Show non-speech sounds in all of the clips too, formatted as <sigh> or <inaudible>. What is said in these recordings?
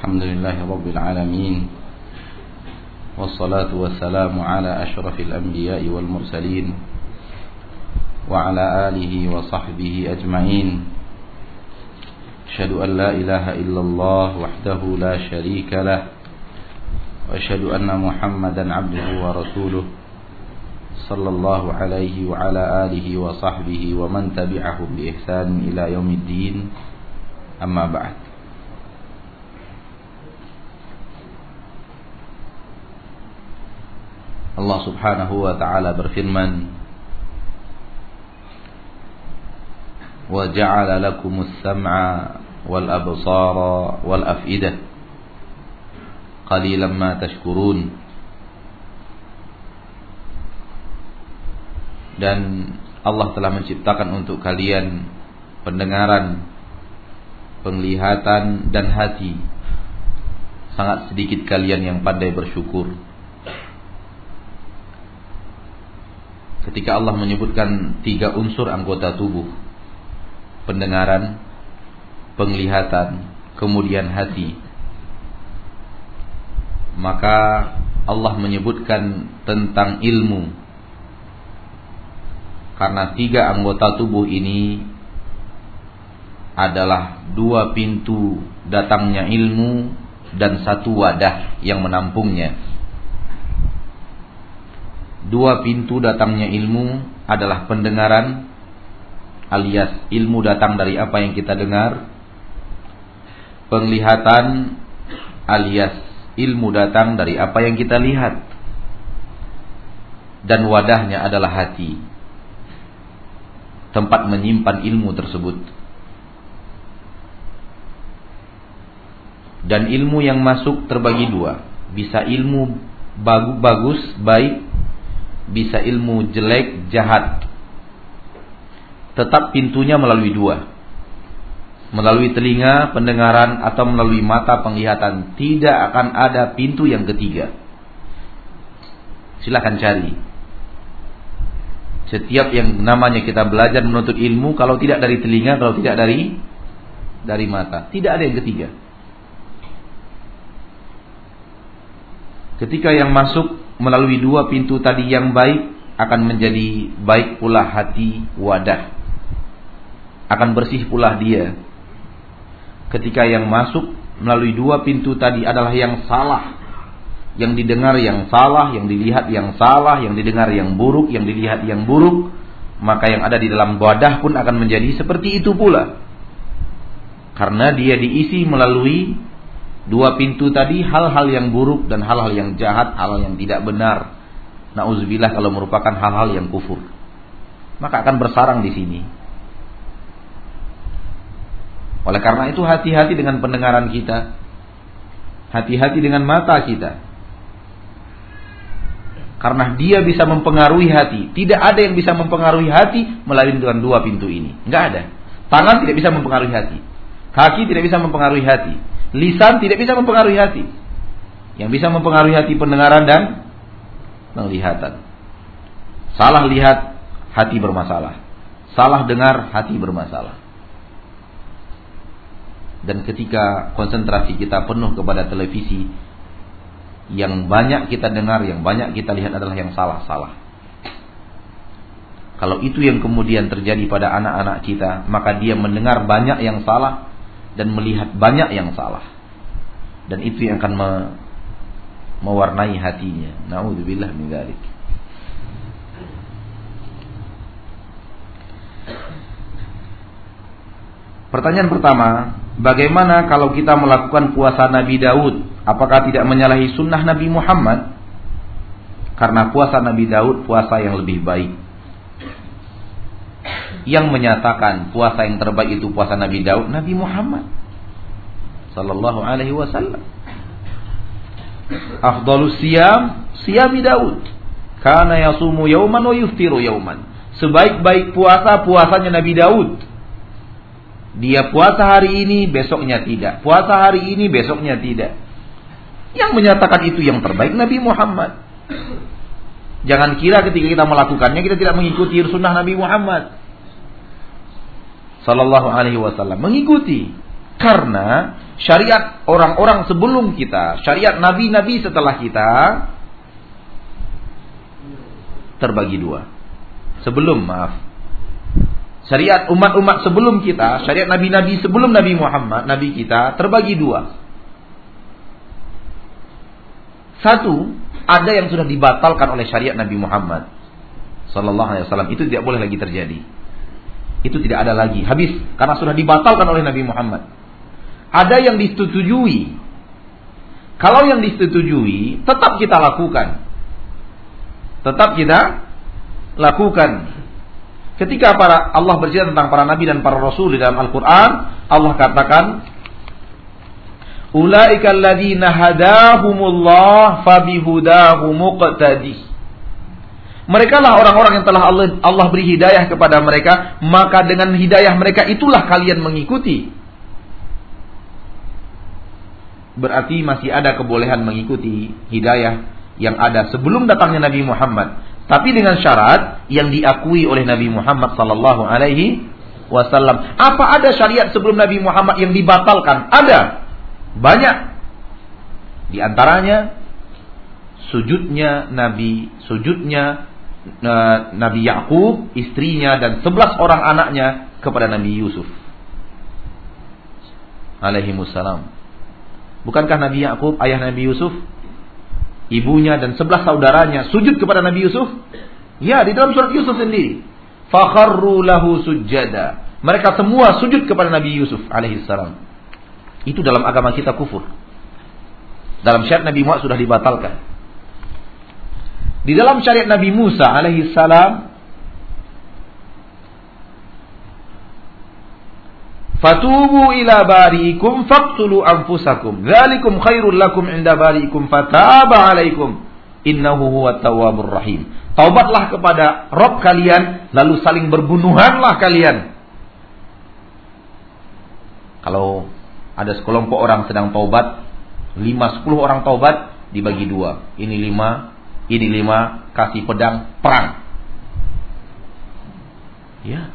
الحمد لله رب العالمين والصلاة والسلام على أشرف الأنبياء والمرسلين وعلى آله وصحبه أجمعين. أشهد أن لا إله إلا الله وحده لا شريك له. وأشهد أن محمدا عبده ورسوله صلى الله عليه وعلى آله وصحبه ومن تبعهم بإحسان إلى يوم الدين. أما بعد. Allah Subhanahu wa taala berfirman Wa ja'ala lakumus sam'a wal absara wal af'idah qalilan ma tashkurun Dan Allah telah menciptakan untuk kalian pendengaran, penglihatan dan hati. Sangat sedikit kalian yang pandai bersyukur. Ketika Allah menyebutkan tiga unsur anggota tubuh. Pendengaran penglihatan kemudian hati. Maka Allah menyebutkan tentang ilmu. Karena tiga anggota tubuh ini adalah dua pintu datangnya ilmu dan satu wadah yang menampungnya Dua pintu datangnya ilmu adalah pendengaran alias ilmu datang dari apa yang kita dengar. Penglihatan alias ilmu datang dari apa yang kita lihat. Dan wadahnya adalah hati. Tempat menyimpan ilmu tersebut. Dan ilmu yang masuk terbagi dua. Bisa ilmu bagus, baik bisa ilmu jelek, jahat. Tetap pintunya melalui dua. Melalui telinga, pendengaran, atau melalui mata penglihatan. Tidak akan ada pintu yang ketiga. Silahkan cari. Setiap yang namanya kita belajar menuntut ilmu, kalau tidak dari telinga, kalau tidak dari dari mata. Tidak ada yang ketiga. Ketika yang masuk melalui dua pintu tadi yang baik akan menjadi baik pula hati wadah. Akan bersih pula dia. Ketika yang masuk melalui dua pintu tadi adalah yang salah. Yang didengar yang salah, yang dilihat yang salah, yang didengar yang buruk, yang dilihat yang buruk. Maka yang ada di dalam wadah pun akan menjadi seperti itu pula. Karena dia diisi melalui Dua pintu tadi hal-hal yang buruk dan hal-hal yang jahat, hal-hal yang tidak benar. Nauzubillah kalau merupakan hal-hal yang kufur. Maka akan bersarang di sini. Oleh karena itu hati-hati dengan pendengaran kita. Hati-hati dengan mata kita. Karena dia bisa mempengaruhi hati. Tidak ada yang bisa mempengaruhi hati melalui dengan dua pintu ini. Enggak ada. Tangan tidak bisa mempengaruhi hati. Kaki tidak bisa mempengaruhi hati. Lisan tidak bisa mempengaruhi hati. Yang bisa mempengaruhi hati pendengaran dan penglihatan. Salah lihat, hati bermasalah. Salah dengar, hati bermasalah. Dan ketika konsentrasi kita penuh kepada televisi, yang banyak kita dengar, yang banyak kita lihat adalah yang salah-salah. Kalau itu yang kemudian terjadi pada anak-anak kita, maka dia mendengar banyak yang salah, dan melihat banyak yang salah. Dan itu yang akan me mewarnai hatinya. Nauzubillah min dzalik. Pertanyaan pertama, bagaimana kalau kita melakukan puasa Nabi Daud? Apakah tidak menyalahi sunnah Nabi Muhammad? Karena puasa Nabi Daud puasa yang lebih baik yang menyatakan puasa yang terbaik itu puasa Nabi Daud, Nabi Muhammad sallallahu alaihi wasallam. Afdalus siyam siyami Daud. Karena yasumu yauman wa yuftiru yauman. Sebaik-baik puasa puasanya Nabi Daud. Dia puasa hari ini, besoknya tidak. Puasa hari ini, besoknya tidak. Yang menyatakan itu yang terbaik Nabi Muhammad. Jangan kira ketika kita melakukannya kita tidak mengikuti sunnah Nabi Muhammad. Sallallahu alaihi wasallam mengikuti Karena syariat orang-orang sebelum kita, syariat nabi-nabi setelah kita terbagi dua. Sebelum maaf. Syariat umat-umat sebelum kita, syariat nabi-nabi sebelum Nabi Muhammad, nabi kita terbagi dua. Satu, ada yang sudah dibatalkan oleh syariat Nabi Muhammad sallallahu alaihi wasallam. Itu tidak boleh lagi terjadi. Itu tidak ada lagi, habis karena sudah dibatalkan oleh Nabi Muhammad. Ada yang disetujui. Kalau yang disetujui, tetap kita lakukan. Tetap kita lakukan. Ketika para Allah bercerita tentang para nabi dan para rasul di dalam Al-Qur'an, Allah katakan Ulaika alladzina hadahumullah fabihudahu muqtadi. Mereka lah orang-orang yang telah Allah, Allah beri hidayah kepada mereka, maka dengan hidayah mereka itulah kalian mengikuti. Berarti masih ada kebolehan mengikuti hidayah yang ada sebelum datangnya Nabi Muhammad. Tapi dengan syarat yang diakui oleh Nabi Muhammad sallallahu alaihi wasallam. Apa ada syariat sebelum Nabi Muhammad yang dibatalkan? Ada. Banyak. Di antaranya sujudnya Nabi, sujudnya Nabi Yakub, istrinya dan sebelas orang anaknya kepada Nabi Yusuf. Alaihi wassalam. Bukankah Nabi Yakub ayah Nabi Yusuf? Ibunya dan sebelas saudaranya sujud kepada Nabi Yusuf? Ya, di dalam surat Yusuf sendiri. Fakharru lahu sujada. Mereka semua sujud kepada Nabi Yusuf alaihissalam. Itu dalam agama kita kufur. Dalam syariat Nabi Muhammad sudah dibatalkan. Di dalam syariat Nabi Musa alaihi salam Fatubu ila bari'ikum faqtulu anfusakum. Dzalikum khairul lakum inda bari'ikum fataba 'alaikum. Innahu huwat tawwabur rahim. Taubatlah kepada Rob kalian lalu saling berbunuhanlah kalian. Kalau ada sekelompok orang sedang taubat, lima sepuluh orang taubat dibagi dua. Ini lima, ini lima, kasih pedang perang. Ya.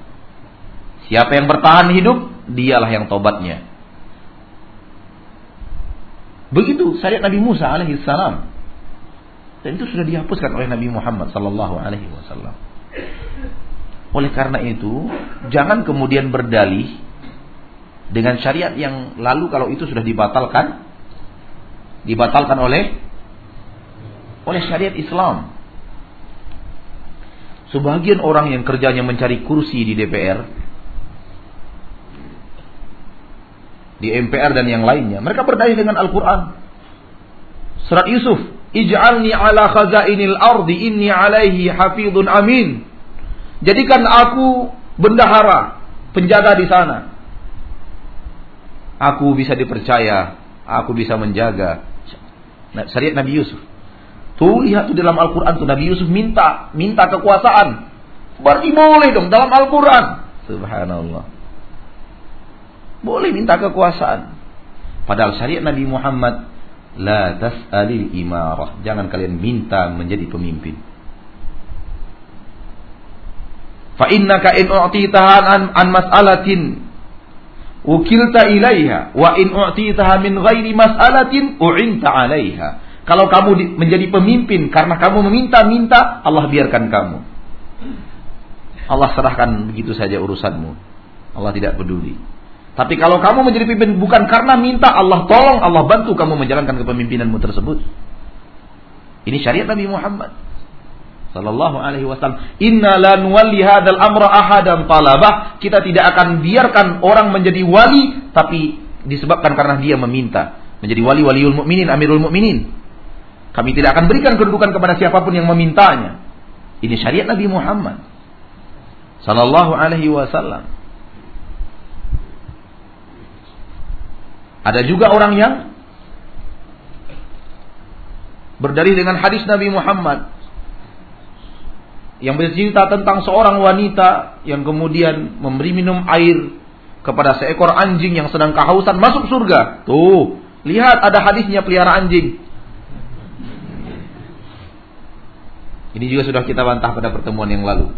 Siapa yang bertahan hidup, dialah yang taubatnya. Begitu syariat Nabi Musa alaihi salam. Dan itu sudah dihapuskan oleh Nabi Muhammad sallallahu alaihi wasallam. Oleh karena itu, jangan kemudian berdalih dengan syariat yang lalu kalau itu sudah dibatalkan dibatalkan oleh oleh syariat Islam. Sebagian orang yang kerjanya mencari kursi di DPR, di MPR dan yang lainnya, mereka berdalih dengan Al-Quran. Surat Yusuf, Ij'alni ala khazainil ardi inni alaihi hafidun amin. Jadikan aku bendahara, penjaga di sana. Aku bisa dipercaya, aku bisa menjaga. Syariat Nabi Yusuf. Tuh lihat tuh dalam Al-Quran tuh Nabi Yusuf minta, minta kekuasaan. Berarti boleh dong dalam Al-Quran. Subhanallah. Boleh minta kekuasaan. Padahal syariat Nabi Muhammad La tas'alil imarah Jangan kalian minta menjadi pemimpin Fa innaka in u'titahan an, an mas'alatin ukilta ilaiha wa in u'titaha min ghairi mas'alatin u'inta 'alaiha. Kalau kamu menjadi pemimpin karena kamu meminta-minta, Allah biarkan kamu. Allah serahkan begitu saja urusanmu. Allah tidak peduli. Tapi kalau kamu menjadi pemimpin bukan karena minta, Allah tolong, Allah bantu kamu menjalankan kepemimpinanmu tersebut. Ini syariat Nabi Muhammad sallallahu alaihi wasallam inna la nuwalli hadzal amra ahadan talabah kita tidak akan biarkan orang menjadi wali tapi disebabkan karena dia meminta menjadi wali waliul mukminin amirul mukminin kami tidak akan berikan kedudukan kepada siapa pun yang memintanya ini syariat Nabi Muhammad sallallahu alaihi wasallam ada juga orang yang berdalih dengan hadis Nabi Muhammad yang bercerita tentang seorang wanita yang kemudian memberi minum air kepada seekor anjing yang sedang kehausan masuk surga. Tuh, lihat ada hadisnya pelihara anjing. Ini juga sudah kita bantah pada pertemuan yang lalu.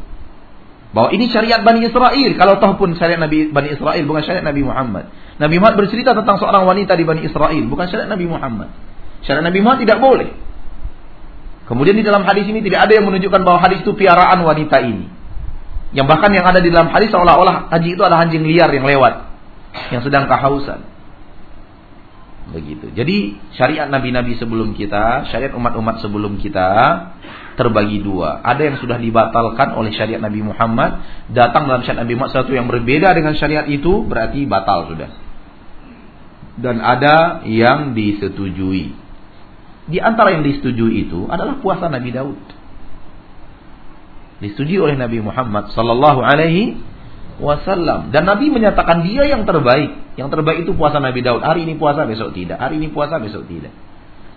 Bahwa ini syariat Bani Israel. Kalau toh pun syariat Nabi Bani Israel bukan syariat Nabi Muhammad. Nabi Muhammad bercerita tentang seorang wanita di Bani Israel, bukan syariat Nabi Muhammad. Syariat Nabi Muhammad tidak boleh. Kemudian di dalam hadis ini tidak ada yang menunjukkan bahwa hadis itu piaraan wanita ini. Yang bahkan yang ada di dalam hadis seolah-olah haji itu adalah anjing liar yang lewat, yang sedang kehausan. Begitu. Jadi syariat nabi-nabi sebelum kita, syariat umat-umat sebelum kita terbagi dua. Ada yang sudah dibatalkan oleh syariat Nabi Muhammad, datang dalam syariat Nabi Muhammad satu yang berbeda dengan syariat itu berarti batal sudah. Dan ada yang disetujui. Di antara yang disetujui itu adalah puasa Nabi Daud. Disetujui oleh Nabi Muhammad sallallahu alaihi wasallam dan Nabi menyatakan dia yang terbaik. Yang terbaik itu puasa Nabi Daud. Hari ini puasa, besok tidak. Hari ini puasa, besok tidak.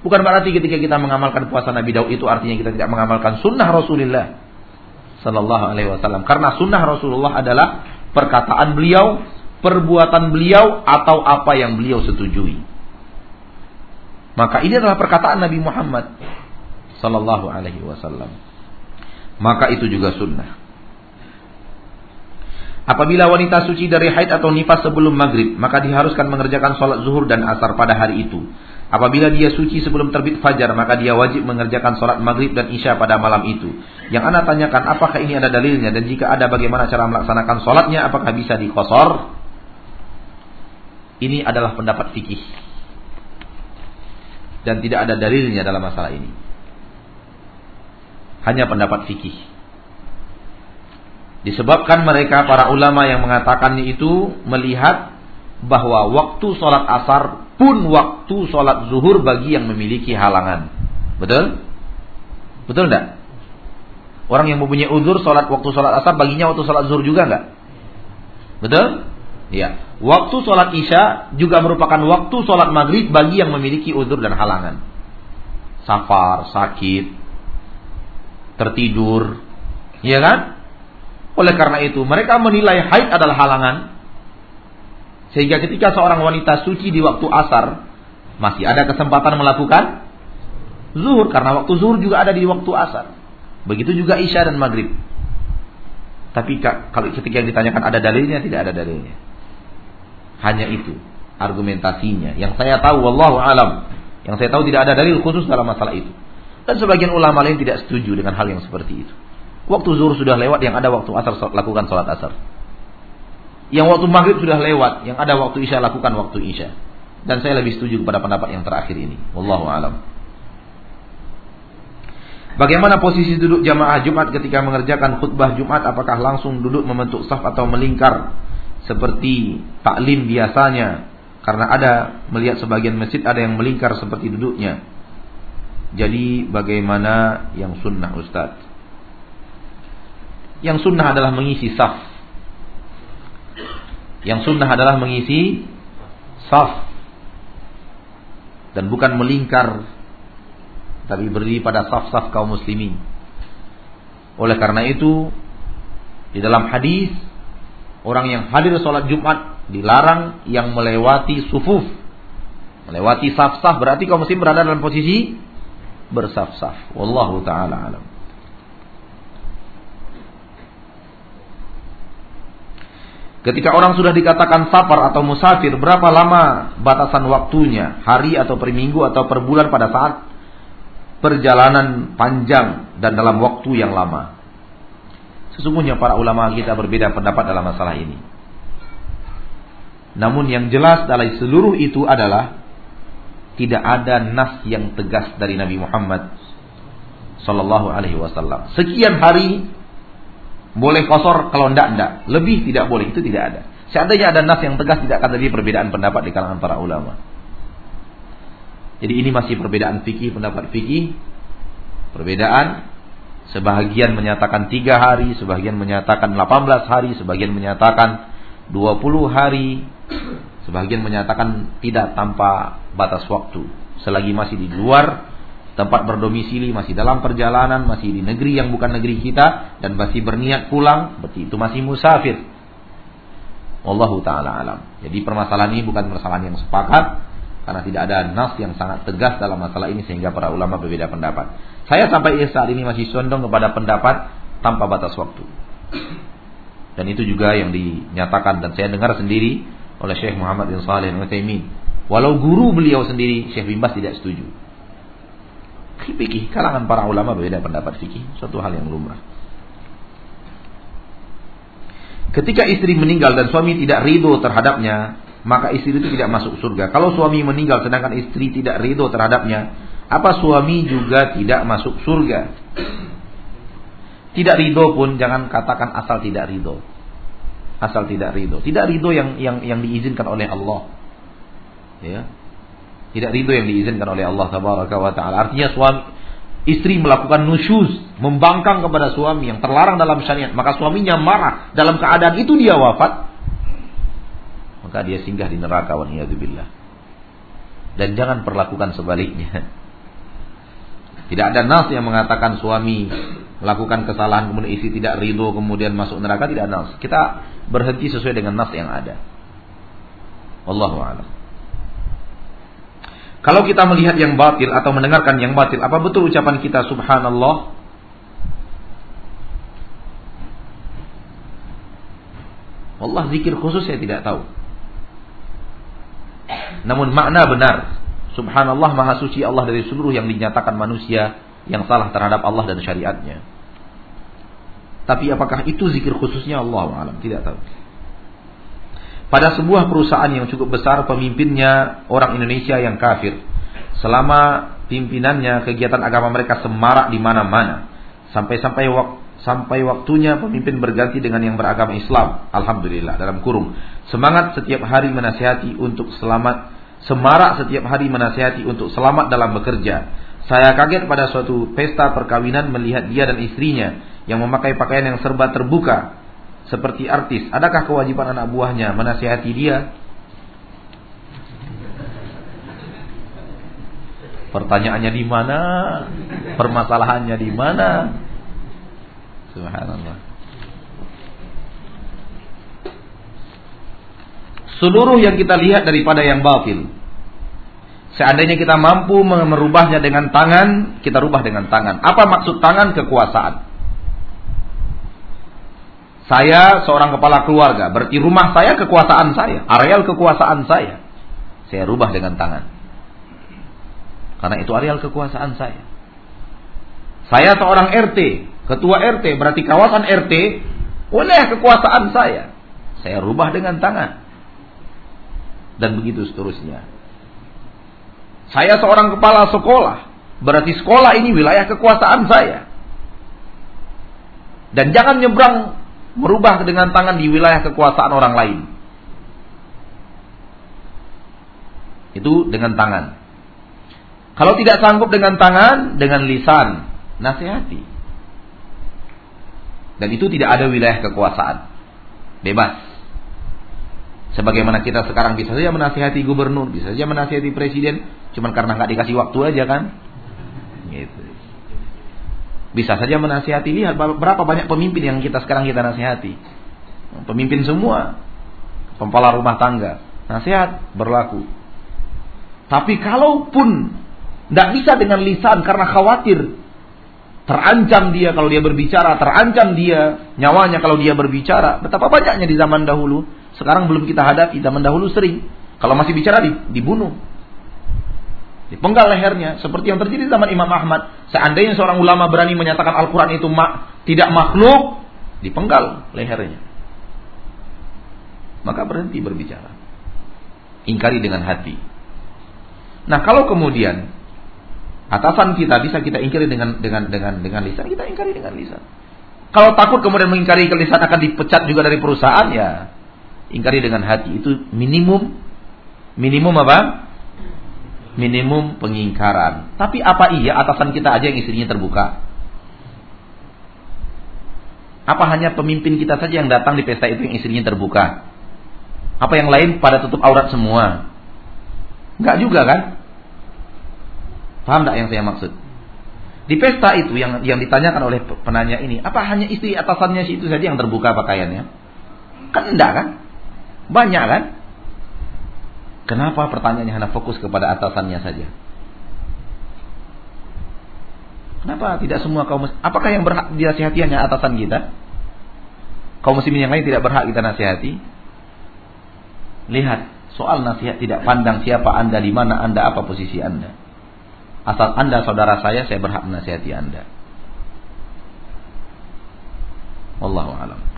Bukan berarti ketika kita mengamalkan puasa Nabi Daud itu artinya kita tidak mengamalkan sunnah Rasulullah Sallallahu Alaihi Wasallam. Karena sunnah Rasulullah adalah perkataan beliau, perbuatan beliau atau apa yang beliau setujui. Maka ini adalah perkataan Nabi Muhammad Sallallahu Alaihi Wasallam. Maka itu juga sunnah. Apabila wanita suci dari haid atau nifas sebelum maghrib, maka diharuskan mengerjakan sholat zuhur dan asar pada hari itu. Apabila dia suci sebelum terbit fajar, maka dia wajib mengerjakan sholat maghrib dan isya pada malam itu. Yang anda tanyakan, apakah ini ada dalilnya? Dan jika ada, bagaimana cara melaksanakan sholatnya? Apakah bisa dikosor? Ini adalah pendapat fikih. Dan tidak ada dalilnya dalam masalah ini. Hanya pendapat fikih. Disebabkan mereka para ulama yang mengatakannya itu melihat bahwa waktu sholat asar pun waktu sholat zuhur bagi yang memiliki halangan. Betul? Betul enggak? Orang yang mempunyai uzur sholat waktu sholat asar baginya waktu sholat zuhur juga enggak? Betul? Ya. Waktu sholat isya juga merupakan waktu sholat maghrib bagi yang memiliki uzur dan halangan. Safar, sakit, tertidur, iya kan? Oleh karena itu, mereka menilai haid adalah halangan. Sehingga ketika seorang wanita suci di waktu asar, masih ada kesempatan melakukan zuhur. Karena waktu zuhur juga ada di waktu asar. Begitu juga isya dan maghrib. Tapi kalau ketika ditanyakan ada dalilnya, tidak ada dalilnya. Hanya itu argumentasinya. Yang saya tahu, wallahu alam. Yang saya tahu tidak ada dalil khusus dalam masalah itu. Dan sebagian ulama lain tidak setuju dengan hal yang seperti itu. Waktu zuhur sudah lewat, yang ada waktu asar lakukan sholat asar. Yang waktu maghrib sudah lewat, yang ada waktu isya lakukan waktu isya. Dan saya lebih setuju kepada pendapat yang terakhir ini. Wallahu alam. Bagaimana posisi duduk jamaah Jumat ketika mengerjakan khutbah Jumat? Apakah langsung duduk membentuk saf atau melingkar seperti taklim biasanya? Karena ada melihat sebagian masjid ada yang melingkar seperti duduknya. Jadi bagaimana yang sunnah Ustadz? Yang sunnah adalah mengisi saf. Yang sunnah adalah mengisi saf. Dan bukan melingkar. Tapi berdiri pada saf-saf kaum muslimin. Oleh karena itu, di dalam hadis, orang yang hadir sholat Jumat dilarang yang melewati sufuf. Melewati saf-saf berarti kaum muslim berada dalam posisi bersaf-saf. Wallahu taala alam. Ketika orang sudah dikatakan safar atau musafir, berapa lama batasan waktunya? Hari atau per minggu atau per bulan pada saat perjalanan panjang dan dalam waktu yang lama. Sesungguhnya para ulama kita berbeda pendapat dalam masalah ini. Namun yang jelas dari seluruh itu adalah tidak ada nas yang tegas dari Nabi Muhammad sallallahu alaihi wasallam. Sekian hari boleh kosor kalau ndak ndak. Lebih tidak boleh, itu tidak ada. Seandainya ada nas yang tegas tidak akan terjadi perbedaan pendapat di kalangan para ulama. Jadi ini masih perbedaan fikih, pendapat fikih. Perbedaan sebahagian menyatakan tiga hari, sebagian menyatakan 18 hari, sebagian menyatakan 20 hari, sebagian menyatakan tidak tanpa batas waktu. Selagi masih di luar tempat berdomisili masih dalam perjalanan, masih di negeri yang bukan negeri kita dan masih berniat pulang, berarti itu masih musafir. Wallahu taala alam. Jadi permasalahan ini bukan permasalahan yang sepakat karena tidak ada nas yang sangat tegas dalam masalah ini sehingga para ulama berbeda pendapat. Saya sampai saat ini masih condong kepada pendapat tanpa batas waktu. Dan itu juga yang dinyatakan dan saya dengar sendiri oleh Syekh Muhammad bin Saleh Al-Utsaimin. Walau guru beliau sendiri Syekh bin Bas tidak setuju. Fikih kalangan para ulama berbeda pendapat fikih, suatu hal yang lumrah. Ketika istri meninggal dan suami tidak ridho terhadapnya, maka istri itu tidak masuk surga. Kalau suami meninggal sedangkan istri tidak ridho terhadapnya, apa suami juga tidak masuk surga? Tidak ridho pun jangan katakan asal tidak ridho. Asal tidak ridho. Tidak ridho yang yang yang diizinkan oleh Allah. Ya. Tidak ridho yang diizinkan oleh Allah tabaraka wa taala. Artinya suami istri melakukan nusyuz, membangkang kepada suami yang terlarang dalam syariat, maka suaminya marah dalam keadaan itu dia wafat, maka dia singgah di neraka wa Dan jangan perlakukan sebaliknya. Tidak ada nas yang mengatakan suami melakukan kesalahan kemudian istri tidak ridho kemudian masuk neraka tidak ada nas. Kita berhenti sesuai dengan nas yang ada. Wallahu a'lam. Kalau kita melihat yang batil atau mendengarkan yang batil, apa betul ucapan kita subhanallah? Allah zikir khusus saya tidak tahu. Namun makna benar. Subhanallah maha suci Allah dari seluruh yang dinyatakan manusia yang salah terhadap Allah dan syariatnya. Tapi apakah itu zikir khususnya Allah alam tidak tahu. Pada sebuah perusahaan yang cukup besar pemimpinnya orang Indonesia yang kafir. Selama pimpinannya kegiatan agama mereka semarak di mana-mana. Sampai-sampai waktu sampai waktunya pemimpin berganti dengan yang beragama Islam. Alhamdulillah dalam kurung. Semangat setiap hari menasihati untuk selamat semarak setiap hari menasihati untuk selamat dalam bekerja. Saya kaget pada suatu pesta perkawinan melihat dia dan istrinya yang memakai pakaian yang serba terbuka seperti artis. Adakah kewajiban anak buahnya menasihati dia? Pertanyaannya di mana? Permasalahannya di mana? Subhanallah. Seluruh yang kita lihat daripada yang batil Seandainya kita mampu merubahnya dengan tangan, kita rubah dengan tangan. Apa maksud tangan? Kekuasaan. Saya seorang kepala keluarga, berarti rumah saya kekuasaan saya, areal kekuasaan saya. Saya rubah dengan tangan. Karena itu areal kekuasaan saya. Saya seorang RT, ketua RT, berarti kawasan RT, oleh kekuasaan saya. Saya rubah dengan tangan. Dan begitu seterusnya. Saya seorang kepala sekolah. Berarti sekolah ini wilayah kekuasaan saya. Dan jangan nyebrang merubah dengan tangan di wilayah kekuasaan orang lain. Itu dengan tangan. Kalau tidak sanggup dengan tangan, dengan lisan, nasihati. Dan itu tidak ada wilayah kekuasaan. Bebas. Sebagaimana kita sekarang bisa saja menasihati gubernur, bisa saja menasihati presiden, cuman karena nggak dikasih waktu aja kan. Gitu. Bisa saja menasihati lihat berapa banyak pemimpin yang kita sekarang kita nasihati. Pemimpin semua, kepala rumah tangga, nasihat berlaku. Tapi kalaupun tidak bisa dengan lisan karena khawatir terancam dia kalau dia berbicara, terancam dia nyawanya kalau dia berbicara. Betapa banyaknya di zaman dahulu sekarang belum kita hadapi, zaman dahulu sering. Kalau masih bicara dibunuh. Dipenggal lehernya. Seperti yang terjadi zaman Imam Ahmad. Seandainya seorang ulama berani menyatakan Al-Quran itu ma tidak makhluk, dipenggal lehernya. Maka berhenti berbicara. Ingkari dengan hati. Nah kalau kemudian atasan kita bisa kita ingkari dengan dengan dengan dengan lisan, kita ingkari dengan lisan. Kalau takut kemudian mengingkari ke lisan akan dipecat juga dari perusahaan ya ingkari dengan hati itu minimum minimum apa? Minimum pengingkaran. Tapi apa iya atasan kita aja yang istrinya terbuka? Apa hanya pemimpin kita saja yang datang di pesta itu yang istrinya terbuka? Apa yang lain pada tutup aurat semua? Enggak juga kan? Paham enggak yang saya maksud? Di pesta itu yang yang ditanyakan oleh penanya ini, apa hanya istri atasannya itu saja yang terbuka pakaiannya? Kan enggak kan? Banyak kan? Kenapa pertanyaannya hanya fokus kepada atasannya saja? Kenapa tidak semua kaum apakah yang berhak dinasihati hanya atasan kita? Kaum muslimin yang lain tidak berhak kita nasihati? Lihat, soal nasihat tidak pandang siapa Anda, di mana Anda, apa posisi Anda. Asal Anda saudara saya, saya berhak menasihati Anda. Wallahu alam.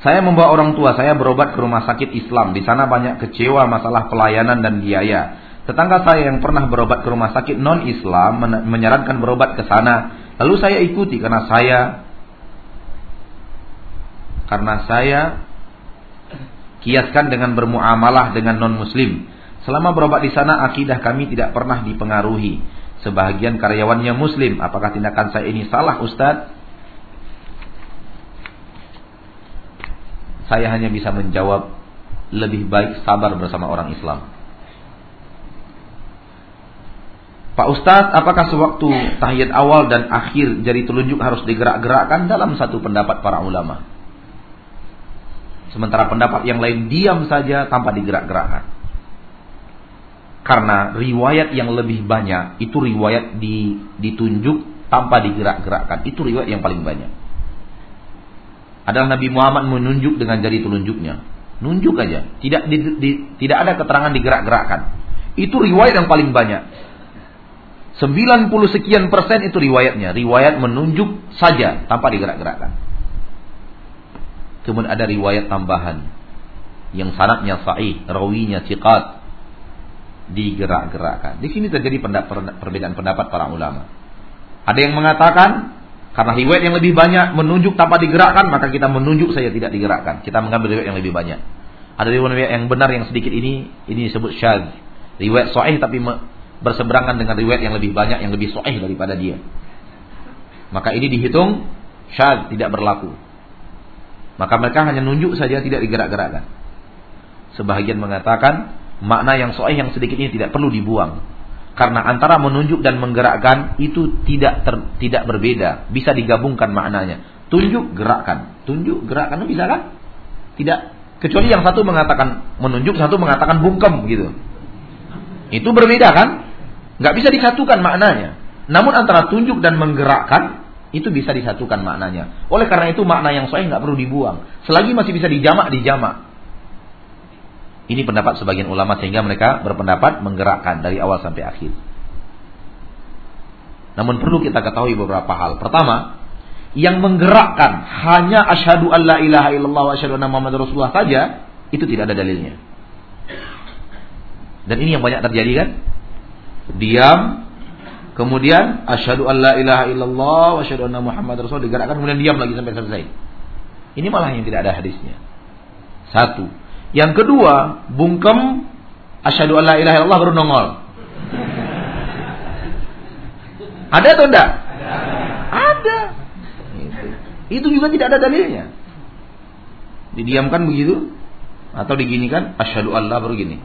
Saya membawa orang tua saya berobat ke rumah sakit Islam. Di sana banyak kecewa masalah pelayanan dan biaya. Tetangga saya yang pernah berobat ke rumah sakit non-Islam menyarankan berobat ke sana. Lalu saya ikuti karena saya karena saya kiaskan dengan bermuamalah dengan non-muslim. Selama berobat di sana akidah kami tidak pernah dipengaruhi. Sebahagian karyawannya muslim. Apakah tindakan saya ini salah Ustadz? Saya hanya bisa menjawab lebih baik sabar bersama orang Islam. Pak Ustadz, apakah sewaktu tahiyat awal dan akhir jari telunjuk harus digerak-gerakkan dalam satu pendapat para ulama? Sementara pendapat yang lain diam saja tanpa digerak-gerakkan. Karena riwayat yang lebih banyak itu riwayat di, ditunjuk tanpa digerak-gerakkan. Itu riwayat yang paling banyak adalah Nabi Muhammad menunjuk dengan jari telunjuknya. Nunjuk aja, tidak di, di, tidak ada keterangan digerak-gerakkan. Itu riwayat yang paling banyak. 90 sekian persen itu riwayatnya, riwayat menunjuk saja tanpa digerak-gerakkan. Kemudian ada riwayat tambahan yang sanatnya sahih, rawinya siqat digerak-gerakkan. Di sini terjadi perbedaan pendapat para ulama. Ada yang mengatakan karena riwayat yang lebih banyak menunjuk tanpa digerakkan, maka kita menunjuk saja tidak digerakkan. Kita mengambil riwayat yang lebih banyak. Ada riwayat yang benar yang sedikit ini, ini disebut syadz. Riwayat sahih tapi berseberangan dengan riwayat yang lebih banyak yang lebih sahih daripada dia. Maka ini dihitung syadz tidak berlaku. Maka mereka hanya nunjuk saja tidak digerak-gerakkan. Sebahagian mengatakan makna yang sahih yang sedikit ini tidak perlu dibuang. Karena antara menunjuk dan menggerakkan itu tidak ter, tidak berbeda, bisa digabungkan maknanya. Tunjuk, gerakkan. Tunjuk, gerakkan bisa kan? Tidak. Kecuali yang satu mengatakan menunjuk, satu mengatakan bungkem gitu. Itu berbeda kan? Nggak bisa disatukan maknanya. Namun antara tunjuk dan menggerakkan itu bisa disatukan maknanya. Oleh karena itu makna yang sahih nggak perlu dibuang. Selagi masih bisa dijamak, dijamak. Ini pendapat sebagian ulama sehingga mereka berpendapat menggerakkan dari awal sampai akhir. Namun perlu kita ketahui beberapa hal. Pertama, yang menggerakkan hanya asyhadu alla ilaha illallah wa asyhadu anna muhammadar rasulullah saja, itu tidak ada dalilnya. Dan ini yang banyak terjadi kan? Diam, kemudian asyhadu alla ilaha illallah wa asyhadu anna muhammadar rasulullah digerakkan kemudian diam lagi sampai selesai. Ini malah yang tidak ada hadisnya. Satu. Yang kedua, bungkem asyhadu alla ilaha illallah baru nongol. Ada atau enggak? Ada. Itu. Itu juga tidak ada dalilnya. Didiamkan begitu atau diginikan asyhadu alla baru gini.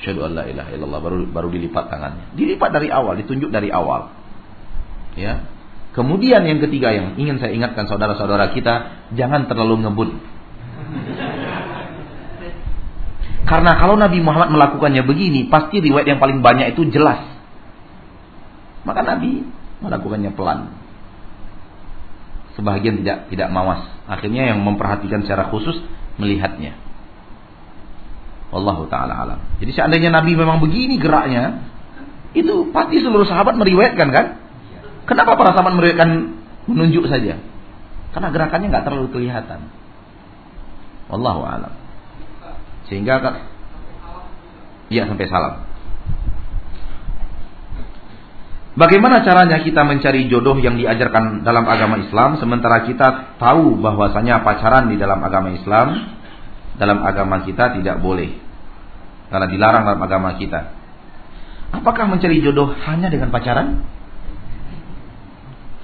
Asyhadu alla ilaha illallah baru baru dilipat tangannya. Dilipat dari awal, ditunjuk dari awal. Ya. Kemudian yang ketiga yang ingin saya ingatkan saudara-saudara kita, jangan terlalu ngebut. Karena kalau Nabi Muhammad melakukannya begini, pasti riwayat yang paling banyak itu jelas. Maka Nabi melakukannya pelan. Sebagian tidak tidak mawas. Akhirnya yang memperhatikan secara khusus melihatnya. Allah taala alam. Jadi seandainya Nabi memang begini geraknya, itu pasti seluruh sahabat meriwayatkan kan? Kenapa para sahabat meriwayatkan menunjuk saja? Karena gerakannya nggak terlalu kelihatan. Wallahu alam. Sehingga ya sampai salam. Bagaimana caranya kita mencari jodoh yang diajarkan dalam agama Islam sementara kita tahu bahwasanya pacaran di dalam agama Islam dalam agama kita tidak boleh karena dilarang dalam agama kita. Apakah mencari jodoh hanya dengan pacaran?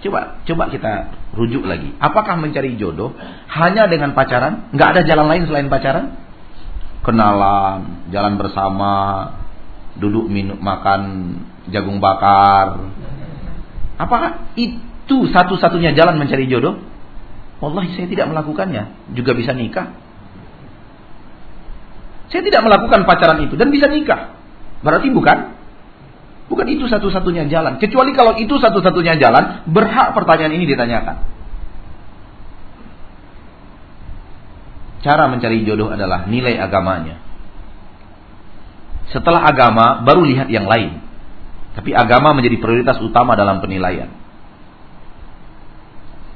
Coba coba kita rujuk lagi. Apakah mencari jodoh hanya dengan pacaran? Nggak ada jalan lain selain pacaran? Kenalan, jalan bersama, duduk minum makan jagung bakar. Apakah itu satu-satunya jalan mencari jodoh? Wallahi saya tidak melakukannya, juga bisa nikah. Saya tidak melakukan pacaran itu dan bisa nikah. Berarti bukan bukan itu satu-satunya jalan. Kecuali kalau itu satu-satunya jalan, berhak pertanyaan ini ditanyakan. Cara mencari jodoh adalah nilai agamanya. Setelah agama, baru lihat yang lain. Tapi agama menjadi prioritas utama dalam penilaian.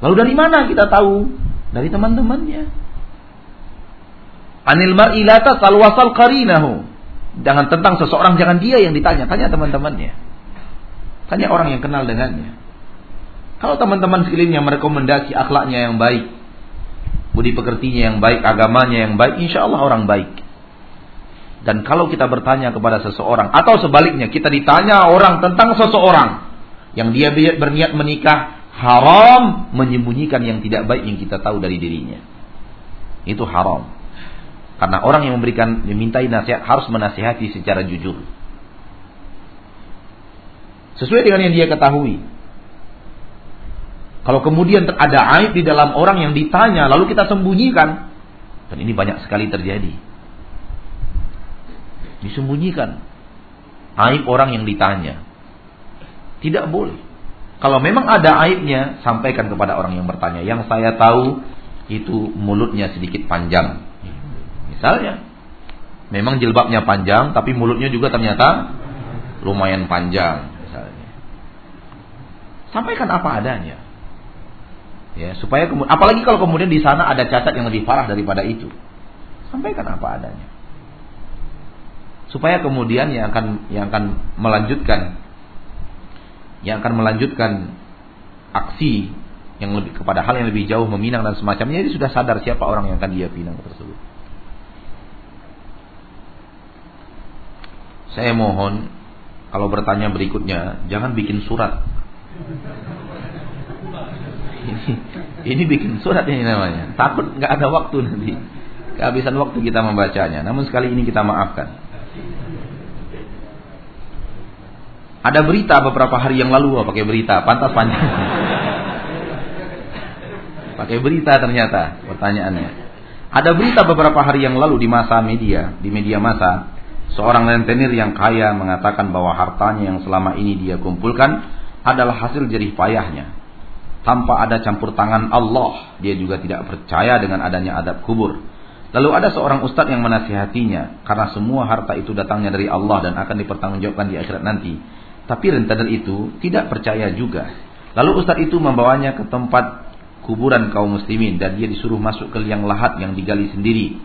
Lalu dari mana kita tahu? Dari teman-temannya. Anil mar'i la tasal wasal. Jangan tentang seseorang jangan dia yang ditanya, tanya teman-temannya. Tanya orang yang kenal dengannya. Kalau teman-teman sekelilingnya merekomendasi akhlaknya yang baik, budi pekertinya yang baik, agamanya yang baik, insya Allah orang baik. Dan kalau kita bertanya kepada seseorang, atau sebaliknya kita ditanya orang tentang seseorang yang dia berniat menikah, haram menyembunyikan yang tidak baik yang kita tahu dari dirinya. Itu haram. Karena orang yang memberikan dimintai nasihat harus menasihati secara jujur. Sesuai dengan yang dia ketahui. Kalau kemudian ada aib di dalam orang yang ditanya lalu kita sembunyikan dan ini banyak sekali terjadi. Disembunyikan aib orang yang ditanya. Tidak boleh. Kalau memang ada aibnya, sampaikan kepada orang yang bertanya. Yang saya tahu itu mulutnya sedikit panjang. Misalnya, memang jilbabnya panjang, tapi mulutnya juga ternyata lumayan panjang. Misalnya, sampaikan apa adanya. Ya, supaya apalagi kalau kemudian di sana ada cacat yang lebih parah daripada itu. Sampaikan apa adanya. Supaya kemudian yang akan yang akan melanjutkan yang akan melanjutkan aksi yang lebih kepada hal yang lebih jauh meminang dan semacamnya dia sudah sadar siapa orang yang akan dia pinang tersebut. Saya mohon kalau bertanya berikutnya jangan bikin surat. <laughs> Ini, bikin surat ini namanya. Takut nggak ada waktu nanti. Kehabisan waktu kita membacanya. Namun sekali ini kita maafkan. Ada berita beberapa hari yang lalu, oh, pakai berita, pantas panjang. <laughs> pakai berita ternyata pertanyaannya. Ada berita beberapa hari yang lalu di masa media, di media masa, seorang rentenir yang kaya mengatakan bahwa hartanya yang selama ini dia kumpulkan adalah hasil jerih payahnya. Tanpa ada campur tangan Allah, dia juga tidak percaya dengan adanya adab kubur. Lalu ada seorang ustadz yang menasihatinya karena semua harta itu datangnya dari Allah dan akan dipertanggungjawabkan di akhirat nanti. Tapi rentenir itu tidak percaya juga. Lalu ustadz itu membawanya ke tempat kuburan kaum muslimin dan dia disuruh masuk ke liang lahat yang digali sendiri.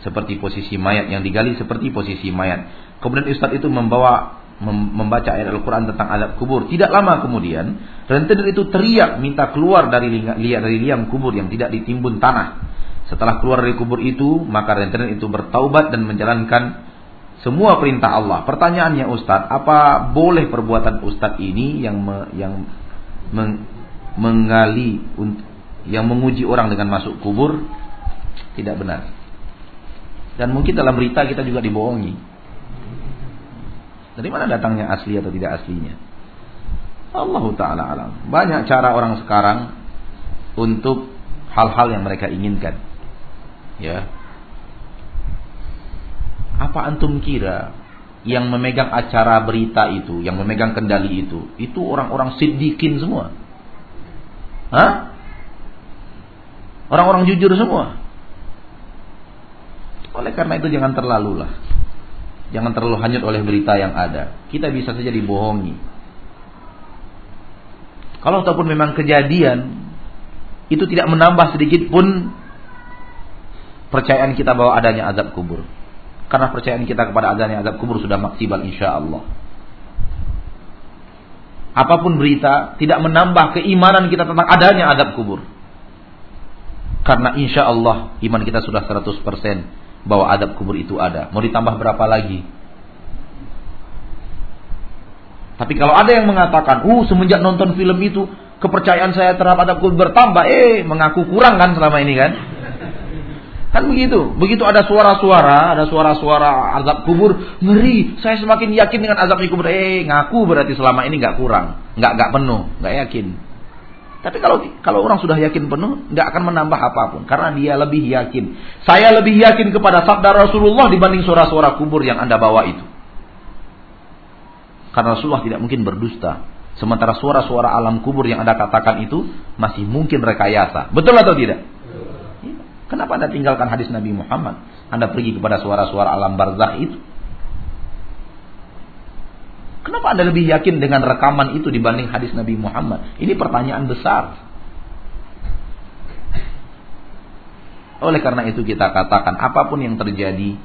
Seperti posisi mayat yang digali seperti posisi mayat. Kemudian ustadz itu membawa membaca ayat Al-Quran tentang adab kubur. Tidak lama kemudian, rentenir itu teriak minta keluar dari liang, dari liang kubur yang tidak ditimbun tanah. Setelah keluar dari kubur itu, maka rentenir itu bertaubat dan menjalankan semua perintah Allah. Pertanyaannya Ustadz, apa boleh perbuatan Ustadz ini yang me, yang meng, menggali yang menguji orang dengan masuk kubur tidak benar. Dan mungkin dalam berita kita juga dibohongi. Dari mana datangnya asli atau tidak aslinya? Allah taala alam. Banyak cara orang sekarang untuk hal-hal yang mereka inginkan. Ya, apa antum kira yang memegang acara berita itu, yang memegang kendali itu, itu orang-orang siddiqin semua? Hah? Orang-orang jujur semua. Oleh karena itu jangan terlalu lah. Jangan terlalu hanyut oleh berita yang ada. Kita bisa saja dibohongi. Kalau ataupun memang kejadian itu tidak menambah sedikit pun percayaan kita bahwa adanya azab kubur. Karena percayaan kita kepada adanya azab kubur sudah maksimal insya Allah. Apa pun berita tidak menambah keimanan kita tentang adanya azab kubur. Karena insya Allah iman kita sudah 100% bahwa adab kubur itu ada. Mau ditambah berapa lagi? Tapi kalau ada yang mengatakan, uh semenjak nonton film itu kepercayaan saya terhadap adab kubur bertambah, eh mengaku kurang kan selama ini kan? Kan begitu. Begitu ada suara-suara, ada suara-suara azab kubur, ngeri. Saya semakin yakin dengan azab kubur. Eh, ngaku berarti selama ini nggak kurang, nggak nggak penuh, nggak yakin. Tapi kalau kalau orang sudah yakin penuh, nggak akan menambah apa pun karena dia lebih yakin. Saya lebih yakin kepada sabda Rasulullah dibanding suara-suara kubur yang anda bawa itu. Karena Rasulullah tidak mungkin berdusta. Sementara suara-suara alam kubur yang anda katakan itu masih mungkin rekayasa. Betul atau tidak? Kenapa Anda tinggalkan hadis Nabi Muhammad? Anda pergi kepada suara-suara alam barzah itu. Kenapa Anda lebih yakin dengan rekaman itu dibanding hadis Nabi Muhammad? Ini pertanyaan besar. Oleh karena itu kita katakan apa pun yang terjadi,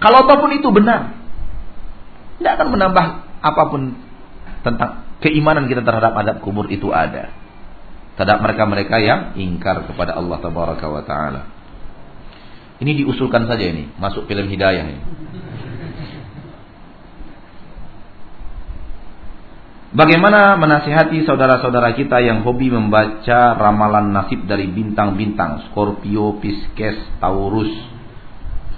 kalau apa pun itu benar, tidak akan menambah apa pun tentang keimanan kita terhadap adab kubur itu ada. Terhadap mereka-mereka yang ingkar kepada Allah Tabaraka wa Ta'ala. Ini diusulkan saja ini, masuk film hidayah ini. Bagaimana menasihati saudara-saudara kita yang hobi membaca ramalan nasib dari bintang-bintang, Scorpio, Pisces, Taurus,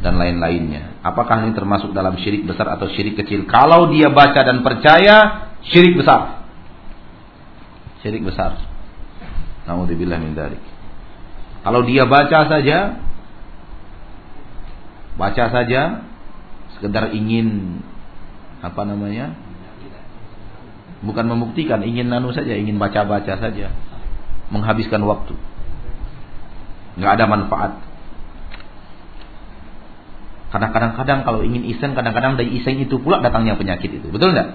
dan lain-lainnya. Apakah ini termasuk dalam syirik besar atau syirik kecil? Kalau dia baca dan percaya, syirik besar. Syirik besar. Naudzubillah min dzalik. Kalau dia baca saja, baca saja, sekedar ingin apa namanya? Bukan membuktikan, ingin nanu saja, ingin baca-baca saja. Menghabiskan waktu. Nggak ada manfaat. Karena kadang-kadang kalau ingin iseng, kadang-kadang dari iseng itu pula datangnya penyakit itu. Betul nggak?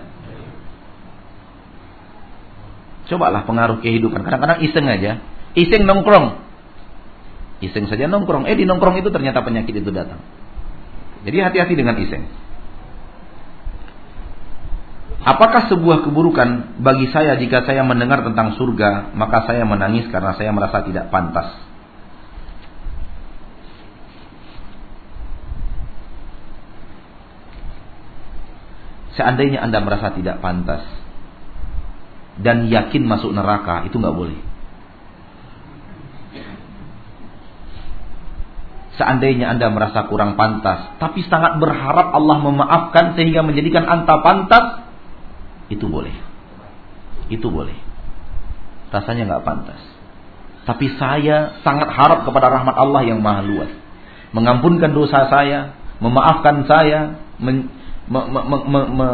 Cobalah pengaruh kehidupan. Kadang-kadang iseng aja. Iseng nongkrong. Iseng saja nongkrong. Eh di nongkrong itu ternyata penyakit itu datang. Jadi hati-hati dengan iseng. Apakah sebuah keburukan bagi saya jika saya mendengar tentang surga, maka saya menangis karena saya merasa tidak pantas? Seandainya Anda merasa tidak pantas dan yakin masuk neraka, itu nggak boleh. Seandainya Anda merasa kurang pantas, tapi sangat berharap Allah memaafkan sehingga menjadikan Anda pantas, itu boleh. Itu boleh. Rasanya nggak pantas. Tapi saya sangat harap kepada rahmat Allah yang maha luas. Mengampunkan dosa saya, memaafkan saya, men, me, me, me, me,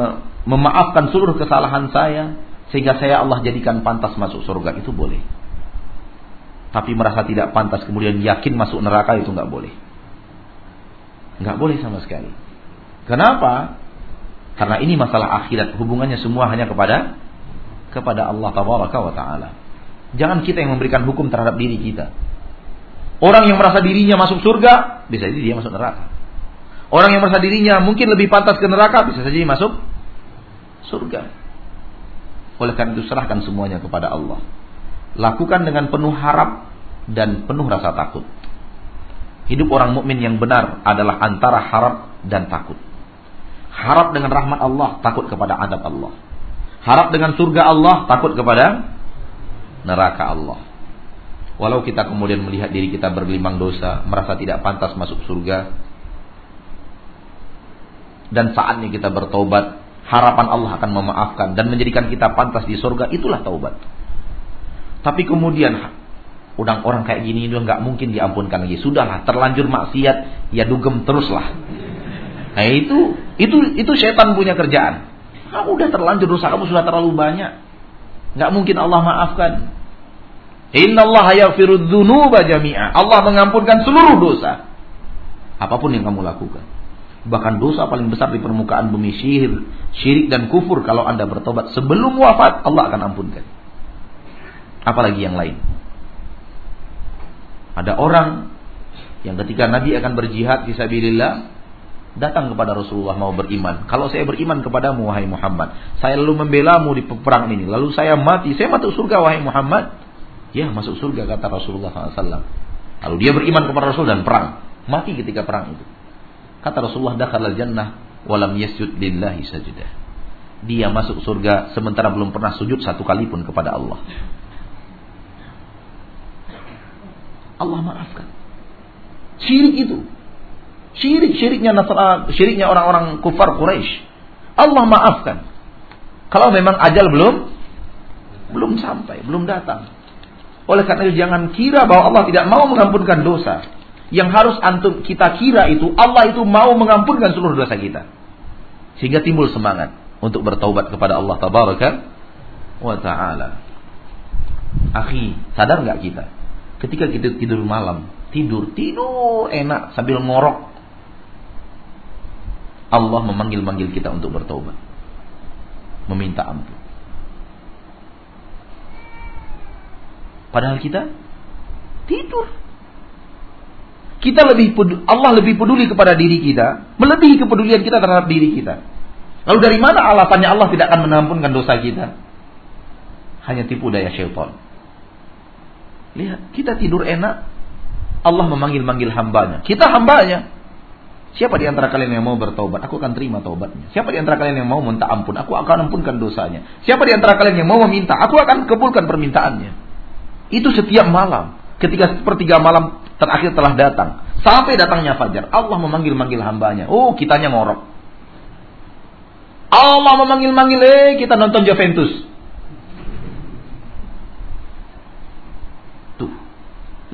memaafkan seluruh kesalahan saya, sehingga saya Allah jadikan pantas masuk surga. Itu boleh. Tapi merasa tidak pantas kemudian yakin masuk neraka itu nggak boleh. Nggak boleh sama sekali. Kenapa? Karena ini masalah akhirat, hubungannya semua hanya kepada kepada Allah tabaraka wa taala. Jangan kita yang memberikan hukum terhadap diri kita. Orang yang merasa dirinya masuk surga, bisa jadi dia masuk neraka. Orang yang merasa dirinya mungkin lebih pantas ke neraka, bisa saja dia masuk surga. Oleh karena itu serahkan semuanya kepada Allah. Lakukan dengan penuh harap dan penuh rasa takut. Hidup orang mukmin yang benar adalah antara harap dan takut. Harap dengan rahmat Allah, takut kepada adab Allah. Harap dengan surga Allah, takut kepada neraka Allah. Walau kita kemudian melihat diri kita bergelimang dosa, merasa tidak pantas masuk surga, dan saatnya kita bertobat, harapan Allah akan memaafkan dan menjadikan kita pantas di surga, itulah taubat. Tapi kemudian udang orang kayak gini itu nggak mungkin diampunkan lagi. Sudahlah, terlanjur maksiat, ya dugem teruslah. Nah itu itu itu setan punya kerjaan. Kamu udah terlanjur dosa kamu sudah terlalu banyak. Nggak mungkin Allah maafkan. Inna Allah yaghfiru dzunuba. Allah mengampunkan seluruh dosa. Apa pun yang kamu lakukan. Bahkan dosa paling besar di permukaan bumi syihir, syirik dan kufur kalau Anda bertobat sebelum wafat Allah akan ampunkan. Apalagi yang lain. Ada orang yang ketika Nabi akan berjihad di sabilillah datang kepada Rasulullah mau beriman. Kalau saya beriman kepadamu wahai Muhammad, saya lalu membelamu di peperangan ini, lalu saya mati, saya masuk surga wahai Muhammad. Ya, masuk surga kata Rasulullah SAW. Lalu dia beriman kepada Rasul dan perang, mati ketika perang itu. Kata Rasulullah dakhalal jannah walam yasjud lillahi sajidah. Dia masuk surga sementara belum pernah sujud satu kali pun kepada Allah. Allah maafkan. Syirik itu Syirik-syiriknya Nasrani, syiriknya orang-orang kufar Quraisy. Allah maafkan. Kalau memang ajal belum belum sampai, belum datang. Oleh karena itu jangan kira bahwa Allah tidak mau mengampunkan dosa. Yang harus antum kita kira itu Allah itu mau mengampunkan seluruh dosa kita. Sehingga timbul semangat untuk bertaubat kepada Allah tabaraka wa taala. Akhi, sadar nggak kita? Ketika kita tidur malam, tidur, tidur enak sambil ngorok. Allah memanggil-manggil kita untuk bertobat. Meminta ampun. Padahal kita tidur. Kita lebih Allah lebih peduli kepada diri kita, melebihi kepedulian kita terhadap diri kita. Lalu dari mana alasannya Allah tidak akan menampunkan dosa kita? Hanya tipu daya syaitan. Lihat, kita tidur enak. Allah memanggil-manggil hambanya. Kita hambanya. Siapa di antara kalian yang mau bertobat? Aku akan terima taubatnya. Siapa di antara kalian yang mau minta ampun? Aku akan ampunkan dosanya. Siapa di antara kalian yang mau meminta? Aku akan kabulkan permintaannya. Itu setiap malam. Ketika sepertiga malam terakhir telah datang. Sampai datangnya fajar. Allah memanggil-manggil hambanya. Oh, kitanya ngorok. Allah memanggil-manggil, eh kita nonton Juventus.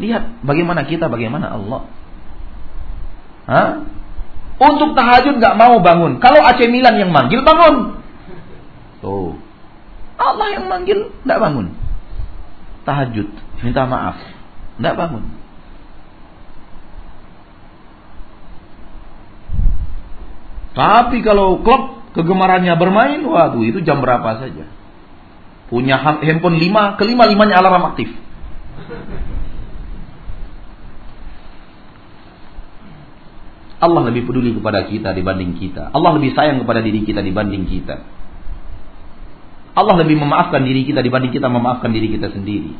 Lihat bagaimana kita, bagaimana Allah. Hah? Untuk tahajud nggak mau bangun. Kalau AC Milan yang manggil bangun. Tuh. Allah yang manggil nggak bangun. Tahajud, minta maaf, nggak bangun. Tapi kalau klub kegemarannya bermain, waduh itu jam berapa saja. Punya handphone lima, kelima limanya alarm aktif. Allah lebih peduli kepada kita dibanding kita. Allah lebih sayang kepada diri kita dibanding kita. Allah lebih memaafkan diri kita dibanding kita memaafkan diri kita sendiri.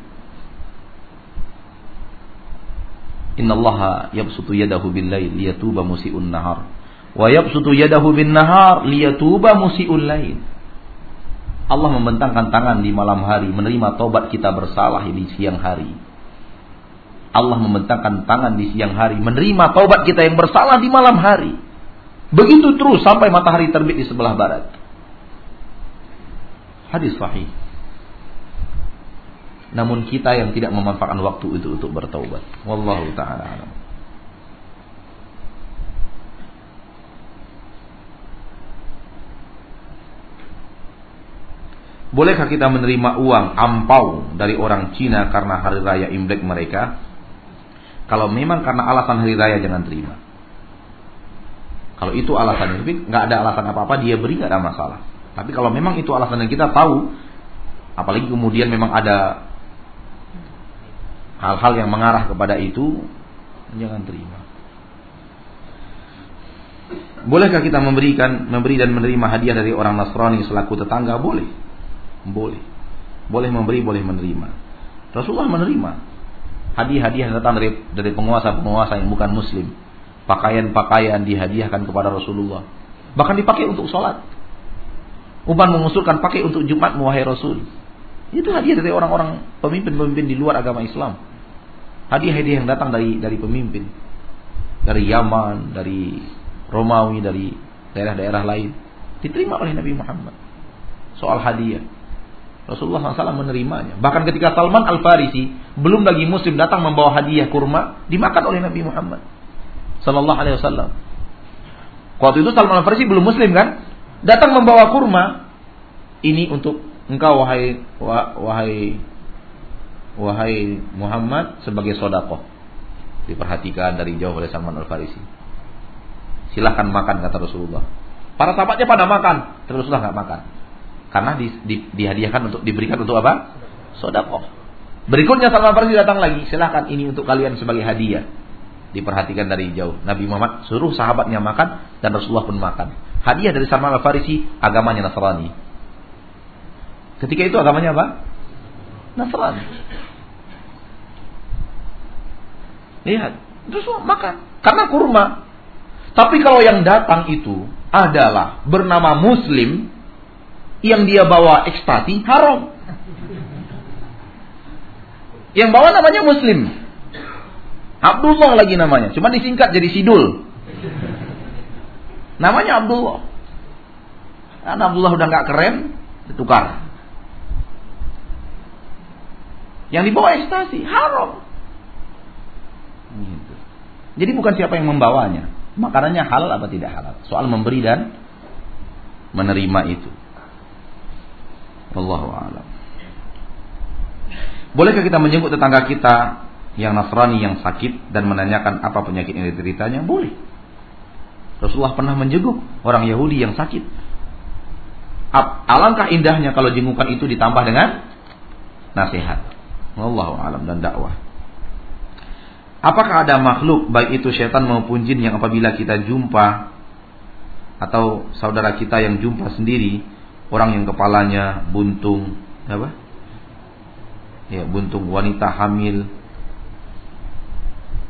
Inna Allah yabsutu yadahu bil lail liyatuba musi'un nahar. Wa yabsutu yadahu bin nahar liyatuba musi'un lail. Allah membentangkan tangan di malam hari menerima tobat kita bersalah di siang hari. Allah membentangkan tangan di siang hari, menerima taubat kita yang bersalah di malam hari. Begitu terus sampai matahari terbit di sebelah barat. Hadis sahih. Namun kita yang tidak memanfaatkan waktu itu untuk bertaubat. Wallahu taala Bolehkah kita menerima uang ampau dari orang Cina karena hari raya Imlek mereka? Kalau memang karena alasan hari raya jangan terima. Kalau itu alasannya, tapi nggak ada alasan apa-apa dia beri nggak ada masalah. Tapi kalau memang itu alasan yang kita tahu, apalagi kemudian memang ada hal-hal yang mengarah kepada itu, jangan terima. Bolehkah kita memberikan, memberi dan menerima hadiah dari orang Nasrani selaku tetangga? Boleh, boleh, boleh memberi, boleh menerima. Rasulullah menerima hadiah-hadiah yang datang dari dari penguasa-penguasa yang bukan muslim. Pakaian-pakaian dihadiahkan kepada Rasulullah. Bahkan dipakai untuk sholat. Uban mengusulkan pakai untuk Jumat wahai Rasul. Itu hadiah dari orang-orang pemimpin-pemimpin di luar agama Islam. Hadiah-hadiah yang datang dari dari pemimpin. Dari Yaman, dari Romawi, dari daerah-daerah lain. Diterima oleh Nabi Muhammad. Soal hadiah. Rasulullah SAW menerimanya. Bahkan ketika Salman Al-Farisi belum lagi muslim datang membawa hadiah kurma dimakan oleh Nabi Muhammad Sallallahu Alaihi Wasallam. Waktu itu Salman Al-Farisi belum muslim kan? Datang membawa kurma. Ini untuk engkau wahai wahai wahai Muhammad sebagai sodako. Diperhatikan dari jauh oleh Salman Al-Farisi. Silahkan makan kata Rasulullah. Para sahabatnya pada makan, terus Rasulullah nggak makan. Karena di, di, dihadiahkan untuk diberikan untuk apa? Sodakoh. Berikutnya Salman Farisi datang lagi. Silahkan ini untuk kalian sebagai hadiah. Diperhatikan dari jauh. Nabi Muhammad suruh sahabatnya makan dan Rasulullah pun makan. Hadiah dari Salman Farisi agamanya Nasrani. Ketika itu agamanya apa? Nasrani. Lihat, terus makan karena kurma. Tapi kalau yang datang itu adalah bernama Muslim, yang dia bawa ekstasi haram. Yang bawa namanya Muslim. Abdullah lagi namanya, cuma disingkat jadi Sidul. Namanya Abdullah. Karena Abdullah udah nggak keren, ditukar. Yang dibawa ekstasi haram. Gitu. Jadi bukan siapa yang membawanya, makanannya halal apa tidak halal. Soal memberi dan menerima itu. Wallahu a'lam. Bolehkah kita menyebut tetangga kita yang Nasrani yang sakit dan menanyakan apa penyakit yang dideritanya, boleh. Rasulullah pernah menjenguk orang Yahudi yang sakit. Alangkah indahnya kalau jengukan itu ditambah dengan nasihat. Wallahu alam dan dakwah. Apakah ada makhluk baik itu setan maupun jin yang apabila kita jumpa atau saudara kita yang jumpa sendiri orang yang kepalanya buntung apa? Ya, buntung wanita hamil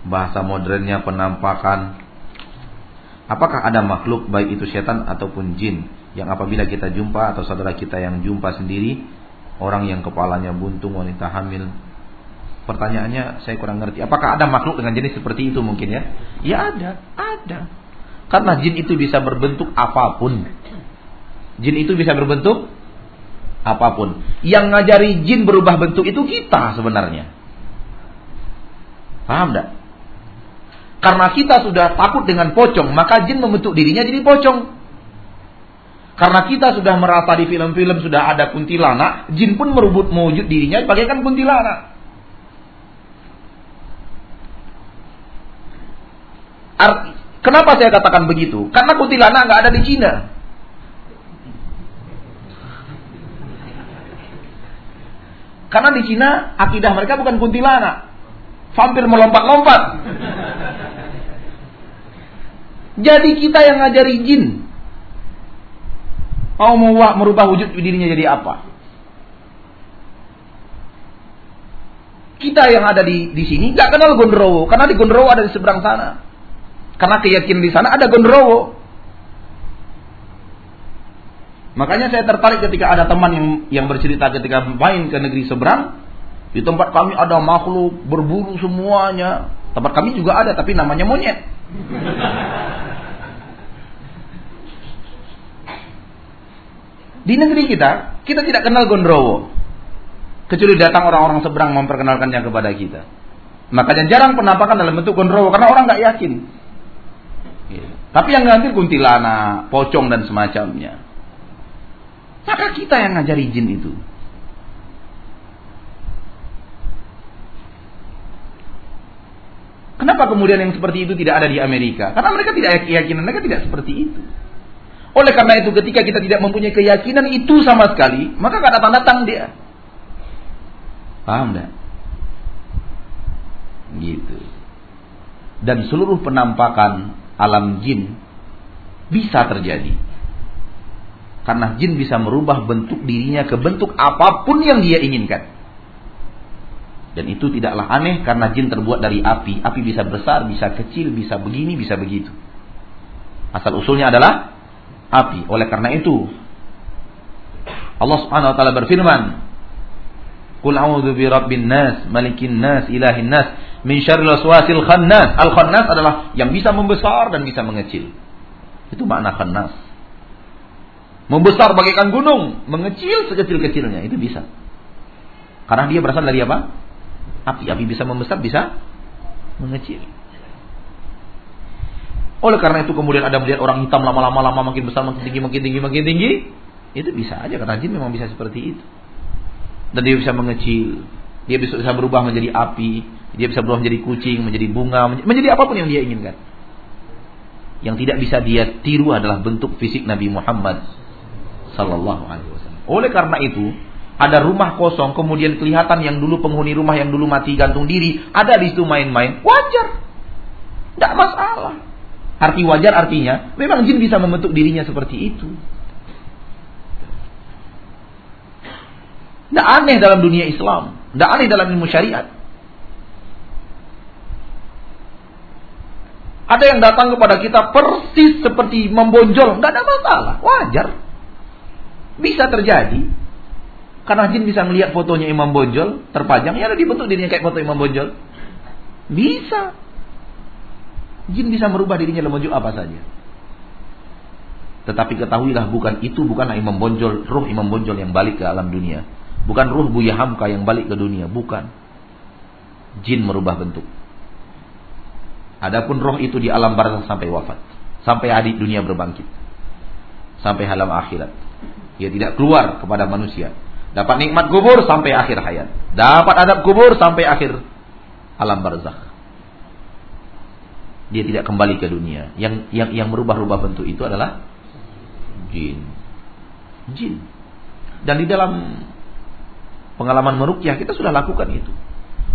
bahasa modernnya penampakan apakah ada makhluk baik itu setan ataupun jin yang apabila kita jumpa atau saudara kita yang jumpa sendiri orang yang kepalanya buntung wanita hamil Pertanyaannya saya kurang ngerti. Apakah ada makhluk dengan jenis seperti itu mungkin ya? Ya ada, ada. Karena jin itu bisa berbentuk apa pun. Jin itu bisa berbentuk apa pun. Yang ngajari jin berubah bentuk itu kita sebenarnya. Paham tidak? Karena kita sudah takut dengan pocong, maka jin membentuk dirinya jadi pocong. Karena kita sudah merasa di film-film sudah ada kuntilanak, jin pun merubut mewujud dirinya bagaikan kuntilanak. Kenapa saya katakan begitu? Karena kuntilanak nggak ada di Cina. Karena di Cina akidah mereka bukan kuntilanak. Vampir melompat-lompat. Jadi kita yang ngajari jin. Mau merubah wujud dirinya jadi apa? Kita yang ada di di sini nggak kenal Gondrowo, karena di Gondrowo ada di seberang sana. Karena keyakinan di sana ada gondrowo. Makanya saya tertarik ketika ada teman yang yang bercerita ketika main ke negeri seberang, di tempat kami ada makhluk berburu semuanya. Tempat kami juga ada tapi namanya monyet. Di negeri kita, kita tidak kenal gondrowo. Kecuali datang orang-orang seberang memperkenalkannya kepada kita. Makanya jarang penampakan dalam bentuk gondrowo karena orang nggak yakin. Tapi yang ngambil kuntilanak, pocong dan semacamnya. Maka kita yang ngajari jin itu. Kenapa kemudian yang seperti itu tidak ada di Amerika? Karena mereka tidak keyakinan, mereka tidak seperti itu. Oleh karena itu ketika kita tidak mempunyai keyakinan itu sama sekali, maka gak datang-datang dia. Paham tidak? Gitu. Dan seluruh penampakan alam jin bisa terjadi. Karena jin bisa merubah bentuk dirinya ke bentuk apa pun yang dia inginkan. Dan itu tidaklah aneh karena jin terbuat dari api. Api bisa besar, bisa kecil, bisa begini, bisa begitu. Asal usulnya adalah api. Oleh karena itu Allah Subhanahu wa taala berfirman, "Qul a'udzu bi rabbin nas, malikin nas, ilahin nas, min syarril waswasil khannas. Al khannas adalah yang bisa membesar dan bisa mengecil. Itu makna khannas. Membesar bagaikan gunung, mengecil sekecil-kecilnya itu bisa. Karena dia berasal dari apa? Api. Api bisa membesar, bisa mengecil. Oleh karena itu kemudian ada melihat orang hitam lama-lama lama makin besar, makin tinggi, makin tinggi, makin tinggi. Itu bisa aja karena jin memang bisa seperti itu. Dan dia bisa mengecil, dia bisa, bisa berubah menjadi api, dia bisa berubah menjadi kucing, menjadi bunga, menjadi apa pun yang dia inginkan. Yang tidak bisa dia tiru adalah bentuk fisik Nabi Muhammad sallallahu alaihi wasallam. Oleh karena itu, ada rumah kosong kemudian kelihatan yang dulu penghuni rumah yang dulu mati gantung diri, ada di situ main-main, wajar. Tidak masalah. Arti wajar artinya memang jin bisa membentuk dirinya seperti itu. Tidak aneh dalam dunia Islam. Tidak aneh dalam ilmu syariat. Ada yang datang kepada kita persis seperti membonjol, nggak ada masalah, wajar. Bisa terjadi. Karena jin bisa melihat fotonya Imam Bonjol terpajang, ya ada dibentuk dirinya kayak foto Imam Bonjol. Bisa. Jin bisa merubah dirinya dalam wujud apa saja. Tetapi ketahuilah bukan itu bukanlah Imam Bonjol, ruh Imam Bonjol yang balik ke alam dunia. Bukan ruh Buya Hamka yang balik ke dunia, bukan. Jin merubah bentuk. Adapun roh itu di alam barzah sampai wafat, sampai adik dunia berbangkit. Sampai halam akhirat. Dia tidak keluar kepada manusia. Dapat nikmat kubur sampai akhir hayat. Dapat adab kubur sampai akhir alam barzakh. Dia tidak kembali ke dunia. Yang yang yang merubah-rubah bentuk itu adalah jin. Jin. Dan di dalam pengalaman merukyah kita sudah lakukan itu.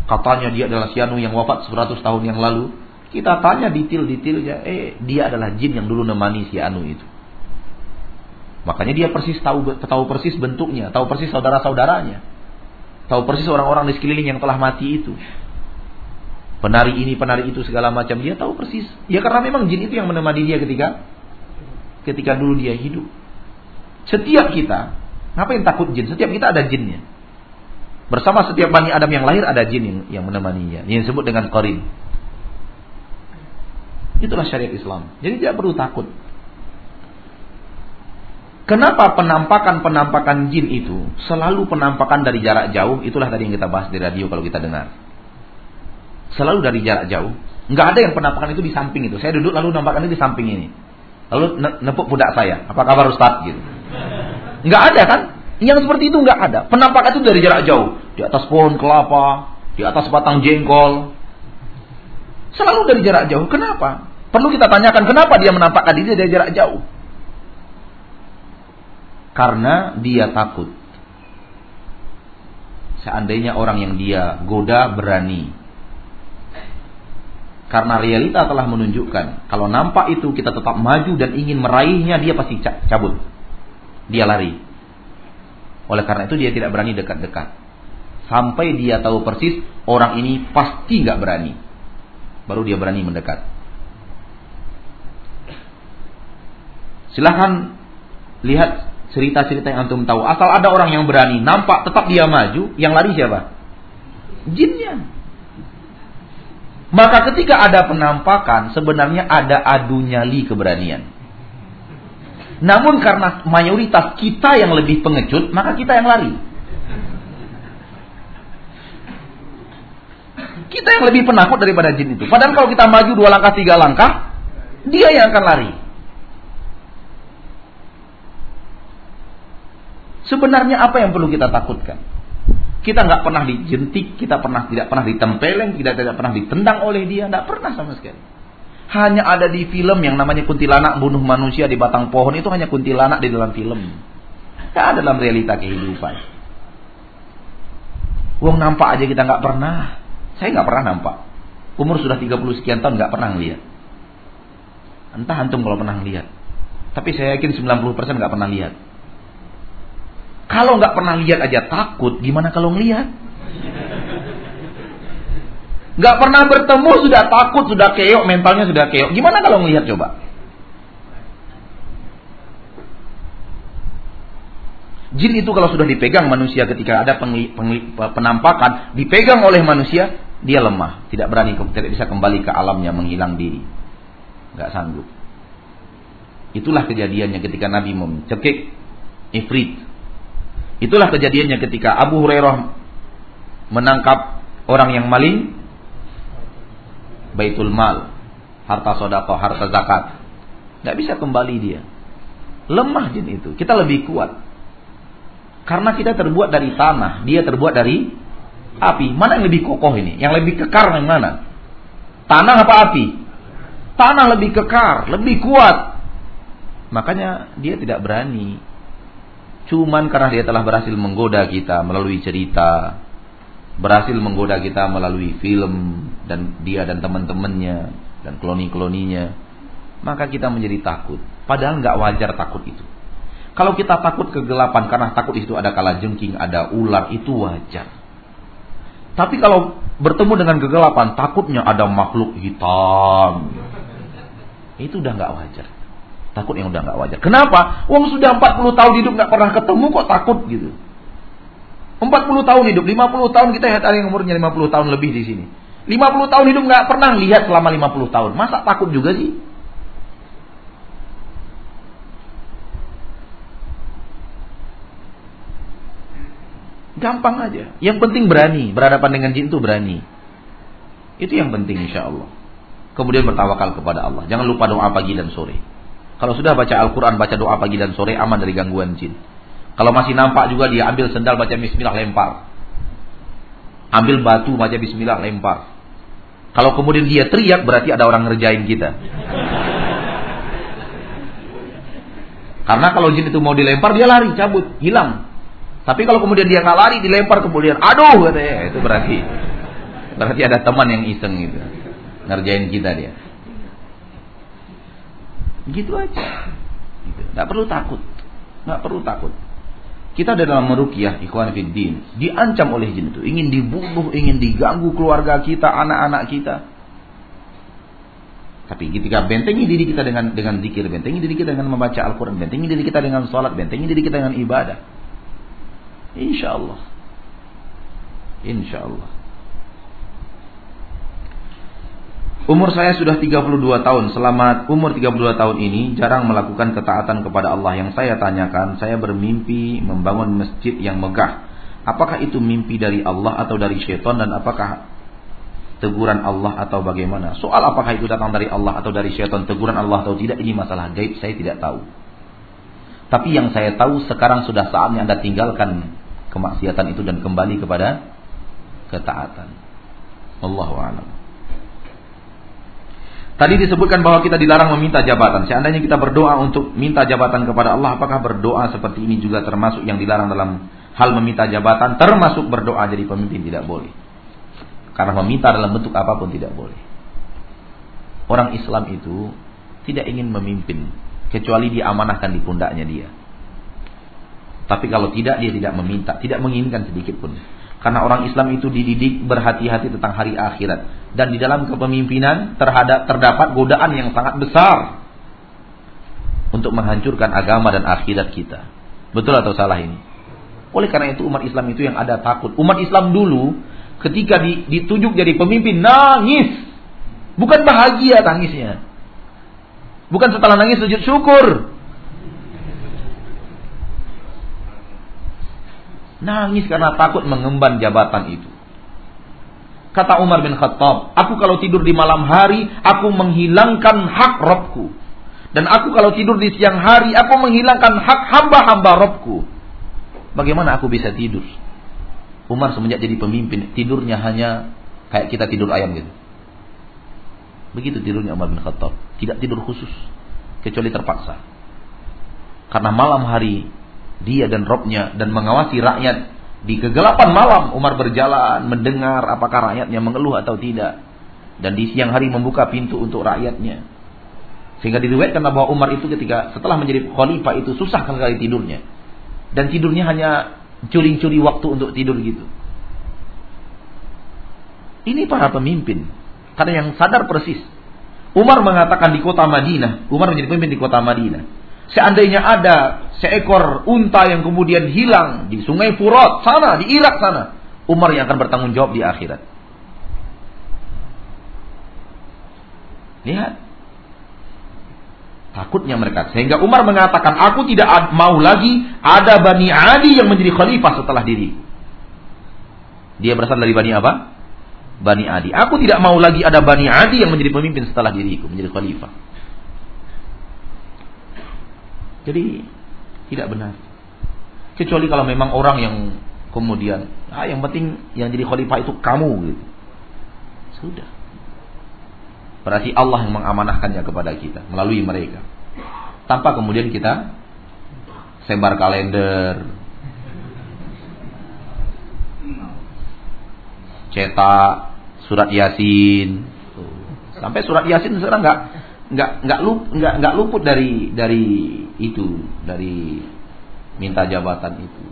Katanya dia adalah Sianu yang wafat 100 tahun yang lalu. Kita tanya detail-detailnya, eh dia adalah jin yang dulu nemani si Anu itu. Makanya dia persis tahu tahu persis bentuknya, tahu persis saudara-saudaranya. Tahu persis orang-orang di sekeliling yang telah mati itu. Penari ini, penari itu segala macam dia tahu persis. Ya karena memang jin itu yang menemani dia ketika ketika dulu dia hidup. Setiap kita, ngapain takut jin? Setiap kita ada jinnya. Bersama setiap Bani Adam yang lahir ada jin yang, yang menemaninya. Yang disebut dengan qarin. Itulah syariat Islam. Jadi tidak perlu takut. Kenapa penampakan-penampakan jin itu selalu penampakan dari jarak jauh? Itulah tadi yang kita bahas di radio kalau kita dengar. Selalu dari jarak jauh. Nggak ada yang penampakan itu di samping itu. Saya duduk lalu nampakkan itu di samping ini. Lalu nepuk pundak saya. Apa kabar Ustaz? Gitu. Nggak ada kan? Yang seperti itu nggak ada. Penampakan itu dari jarak jauh. Di atas pohon kelapa, di atas batang jengkol. Selalu dari jarak jauh. Kenapa? Perlu kita tanyakan kenapa dia menampakkan diri dari jarak jauh. Karena dia takut. Seandainya orang yang dia goda berani. Karena realita telah menunjukkan kalau nampak itu kita tetap maju dan ingin meraihnya dia pasti cabut. Dia lari. Oleh karena itu dia tidak berani dekat-dekat. Sampai dia tahu persis orang ini pasti nggak berani. Baru dia berani mendekat. Silahkan lihat cerita-cerita yang antum tahu. Asal ada orang yang berani, nampak tetap dia maju, yang lari siapa? Jinnya. Maka ketika ada penampakan, sebenarnya ada adu nyali keberanian. Namun karena mayoritas kita yang lebih pengecut, maka kita yang lari. Kita yang lebih penakut daripada jin itu. Padahal kalau kita maju dua langkah, tiga langkah, dia yang akan lari. Sebenarnya apa yang perlu kita takutkan? Kita nggak pernah dijentik, kita pernah tidak pernah ditempeleng, tidak tidak pernah ditendang oleh dia, nggak pernah sama sekali. Hanya ada di film yang namanya kuntilanak bunuh manusia di batang pohon itu hanya kuntilanak di dalam film. Tidak ada dalam realita kehidupan. Wong nampak aja kita nggak pernah. Saya nggak pernah nampak. Umur sudah 30 sekian tahun nggak pernah lihat. Entah antum kalau pernah lihat. Tapi saya yakin 90% nggak pernah lihat. Kalau nggak pernah lihat aja takut, gimana kalau ngelihat? Gak pernah bertemu sudah takut, sudah keok, mentalnya sudah keok. Gimana kalau ngelihat coba? Jin itu kalau sudah dipegang manusia ketika ada pengli, pengli, penampakan, dipegang oleh manusia, dia lemah, tidak berani, tidak bisa kembali ke alamnya, menghilang diri. Gak sanggup. Itulah kejadiannya ketika Nabi mencekik Ifrit. Itulah kejadiannya ketika Abu Hurairah menangkap orang yang maling baitul mal, harta sodako, harta zakat. Nggak bisa kembali dia. Lemah jin itu. Kita lebih kuat. Karena kita terbuat dari tanah, dia terbuat dari api. Mana yang lebih kokoh ini? Yang lebih kekar yang mana? Tanah apa api? Tanah lebih kekar, lebih kuat. Makanya dia tidak berani. Cuman karena dia telah berhasil menggoda kita melalui cerita, berhasil menggoda kita melalui film dan dia dan teman-temannya dan kloni-kloninya, maka kita menjadi takut. Padahal nggak wajar takut itu. Kalau kita takut kegelapan karena takut itu ada kala jengking, ada ular, itu wajar. Tapi kalau bertemu dengan kegelapan, takutnya ada makhluk hitam. Itu udah nggak wajar. Takut yang udah nggak wajar. Kenapa? Wong sudah 40 tahun hidup nggak pernah ketemu kok takut gitu. 40 tahun hidup, 50 tahun kita lihat ada yang umurnya 50 tahun lebih di sini. 50 tahun hidup nggak pernah lihat selama 50 tahun. Masa takut juga sih? Gampang aja. Yang penting berani. Berhadapan dengan jin itu berani. Itu yang penting insya Allah. Kemudian bertawakal kepada Allah. Jangan lupa doa pagi dan sore. Kalau sudah baca Al-Quran, baca doa pagi dan sore, aman dari gangguan jin. Kalau masih nampak juga dia ambil sendal baca bismillah lempar. Ambil batu baca bismillah lempar. Kalau kemudian dia teriak berarti ada orang ngerjain kita. Karena kalau jin itu mau dilempar dia lari, cabut, hilang. Tapi kalau kemudian dia nggak lari, dilempar kemudian, aduh katanya, itu berarti berarti ada teman yang iseng gitu, ngerjain kita dia. Gitu aja. Gitu. Gak perlu takut, nggak perlu takut. Kita dalam merukyah ikhwan fiddin, diancam oleh jin itu, ingin dibunuh, ingin diganggu keluarga kita, anak-anak kita. Tapi ketika bentengi diri kita dengan dengan zikir, bentengi diri kita dengan membaca Al-Quran, bentengi diri kita dengan sholat, bentengi diri kita dengan ibadah. Insya Allah. Insya Allah. Umur saya sudah 32 tahun. Selamat umur 32 tahun ini jarang melakukan ketaatan kepada Allah. Yang saya tanyakan, saya bermimpi membangun masjid yang megah. Apakah itu mimpi dari Allah atau dari syaitan dan apakah teguran Allah atau bagaimana? Soal apakah itu datang dari Allah atau dari syaitan, teguran Allah atau tidak ini masalah gaib saya tidak tahu. Tapi yang saya tahu sekarang sudah saatnya Anda tinggalkan kemaksiatan itu dan kembali kepada ketaatan. Allahu a'lam. Tadi disebutkan bahwa kita dilarang meminta jabatan. Seandainya kita berdoa untuk minta jabatan kepada Allah, apakah berdoa seperti ini juga termasuk yang dilarang dalam hal meminta jabatan? Termasuk berdoa jadi pemimpin tidak boleh. Karena meminta dalam bentuk apa pun tidak boleh. Orang Islam itu tidak ingin memimpin kecuali diamanahkan di pundaknya dia. Tapi kalau tidak dia tidak meminta, tidak menginginkan sedikit pun. Karena orang Islam itu dididik berhati-hati tentang hari akhirat. Dan di dalam kepemimpinan terhadap terdapat godaan yang sangat besar untuk menghancurkan agama dan akhirat kita. Betul atau salah ini? Oleh karena itu umat Islam itu yang ada takut. Umat Islam dulu ketika ditunjuk jadi pemimpin nangis. Bukan bahagia tangisnya. Bukan setelah nangis sujud syukur. Nangis karena takut mengemban jabatan itu. Kata Umar bin Khattab, aku kalau tidur di malam hari, aku menghilangkan hak Robku. Dan aku kalau tidur di siang hari, aku menghilangkan hak hamba-hamba Robku. Bagaimana aku bisa tidur? Umar semenjak jadi pemimpin, tidurnya hanya kayak kita tidur ayam gitu. Begitu tidurnya Umar bin Khattab. Tidak tidur khusus. Kecuali terpaksa. Karena malam hari dia dan Robnya dan mengawasi rakyat di kegelapan malam. Umar berjalan mendengar apakah rakyatnya mengeluh atau tidak. Dan di siang hari membuka pintu untuk rakyatnya. Sehingga diriwayatkan bahwa Umar itu ketika setelah menjadi khalifah itu susah sekali tidurnya. Dan tidurnya hanya curi-curi waktu untuk tidur gitu. Ini para pemimpin. Karena yang sadar persis Umar mengatakan di kota Madinah Umar menjadi pemimpin di kota Madinah Seandainya ada seekor unta yang kemudian hilang di sungai Furat sana, di Irak sana, Umar yang akan bertanggung jawab di akhirat. Lihat. Takutnya mereka. Sehingga Umar mengatakan, aku tidak mau lagi ada Bani Adi yang menjadi khalifah setelah diri. Dia berasal dari Bani apa? Bani Adi. Aku tidak mau lagi ada Bani Adi yang menjadi pemimpin setelah diriku, menjadi khalifah. Jadi tidak benar. Kecuali kalau memang orang yang kemudian, ah yang penting yang jadi khalifah itu kamu gitu. Sudah. Berarti Allah yang mengamanahkannya kepada kita melalui mereka. Tanpa kemudian kita sebar kalender, cetak surat yasin, sampai surat yasin sekarang nggak nggak nggak lup nggak nggak luput dari dari itu dari minta jabatan itu.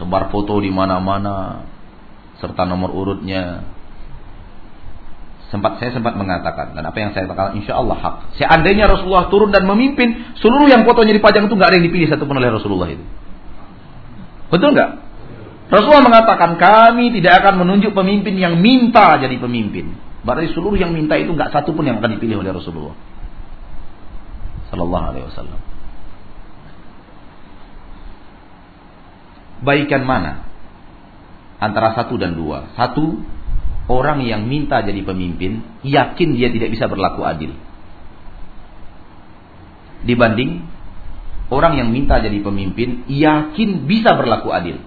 Sebar foto di mana-mana serta nomor urutnya. Sempat saya sempat mengatakan dan apa yang saya katakan insya Allah hak. Seandainya Rasulullah turun dan memimpin seluruh yang fotonya dipajang itu nggak ada yang dipilih satupun oleh Rasulullah itu. Betul nggak? Rasulullah mengatakan kami tidak akan menunjuk pemimpin yang minta jadi pemimpin Berarti seluruh yang minta itu nggak satu pun yang akan dipilih oleh Rasulullah. Sallallahu Alaihi Wasallam. Baikan mana? Antara satu dan dua. Satu, orang yang minta jadi pemimpin, yakin dia tidak bisa berlaku adil. Dibanding orang yang minta jadi pemimpin, yakin bisa berlaku adil.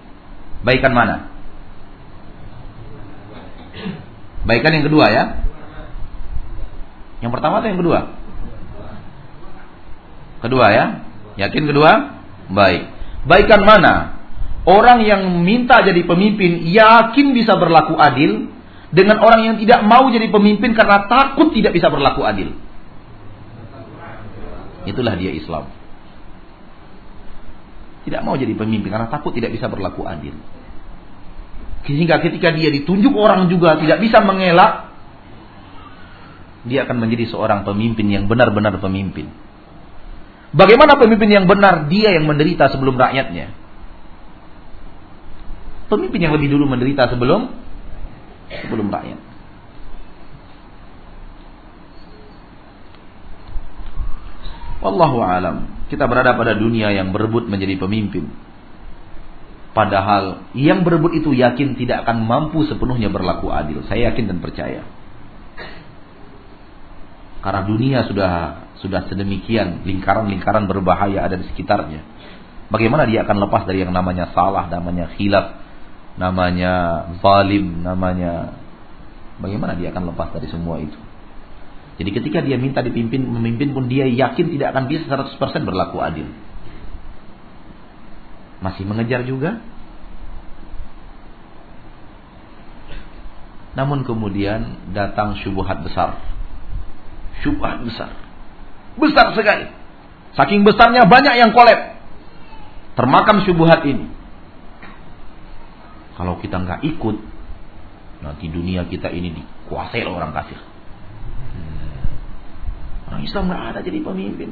Baikan mana? Baikan yang kedua ya. Yang pertama atau yang kedua? Kedua ya. Yakin kedua? Baik. Baikan mana? Orang yang minta jadi pemimpin yakin bisa berlaku adil dengan orang yang tidak mau jadi pemimpin karena takut tidak bisa berlaku adil. Itulah dia Islam. Tidak mau jadi pemimpin karena takut tidak bisa berlaku adil. Sehingga ketika dia ditunjuk orang juga tidak bisa mengelak, dia akan menjadi seorang pemimpin yang benar-benar pemimpin. Bagaimana pemimpin yang benar? Dia yang menderita sebelum rakyatnya. Pemimpin yang lebih dulu menderita sebelum sebelum rakyat. Wallahu alam. Kita berada pada dunia yang berebut menjadi pemimpin. Padahal yang berebut itu yakin tidak akan mampu sepenuhnya berlaku adil. Saya yakin dan percaya. Karena dunia sudah sudah sedemikian lingkaran-lingkaran berbahaya ada di sekitarnya. Bagaimana dia akan lepas dari yang namanya salah, namanya khilaf, namanya zalim, namanya bagaimana dia akan lepas dari semua itu? Jadi ketika dia minta dipimpin memimpin pun dia yakin tidak akan bisa 100% berlaku adil. Masih mengejar juga? Namun kemudian datang syubhat besar. Syubhat besar. Besar sekali. Saking besarnya banyak yang kolep. Termakan syubhat ini. Kalau kita nggak ikut, nanti dunia kita ini dikuasai oleh orang kafir. Orang Islam nggak ada jadi pemimpin.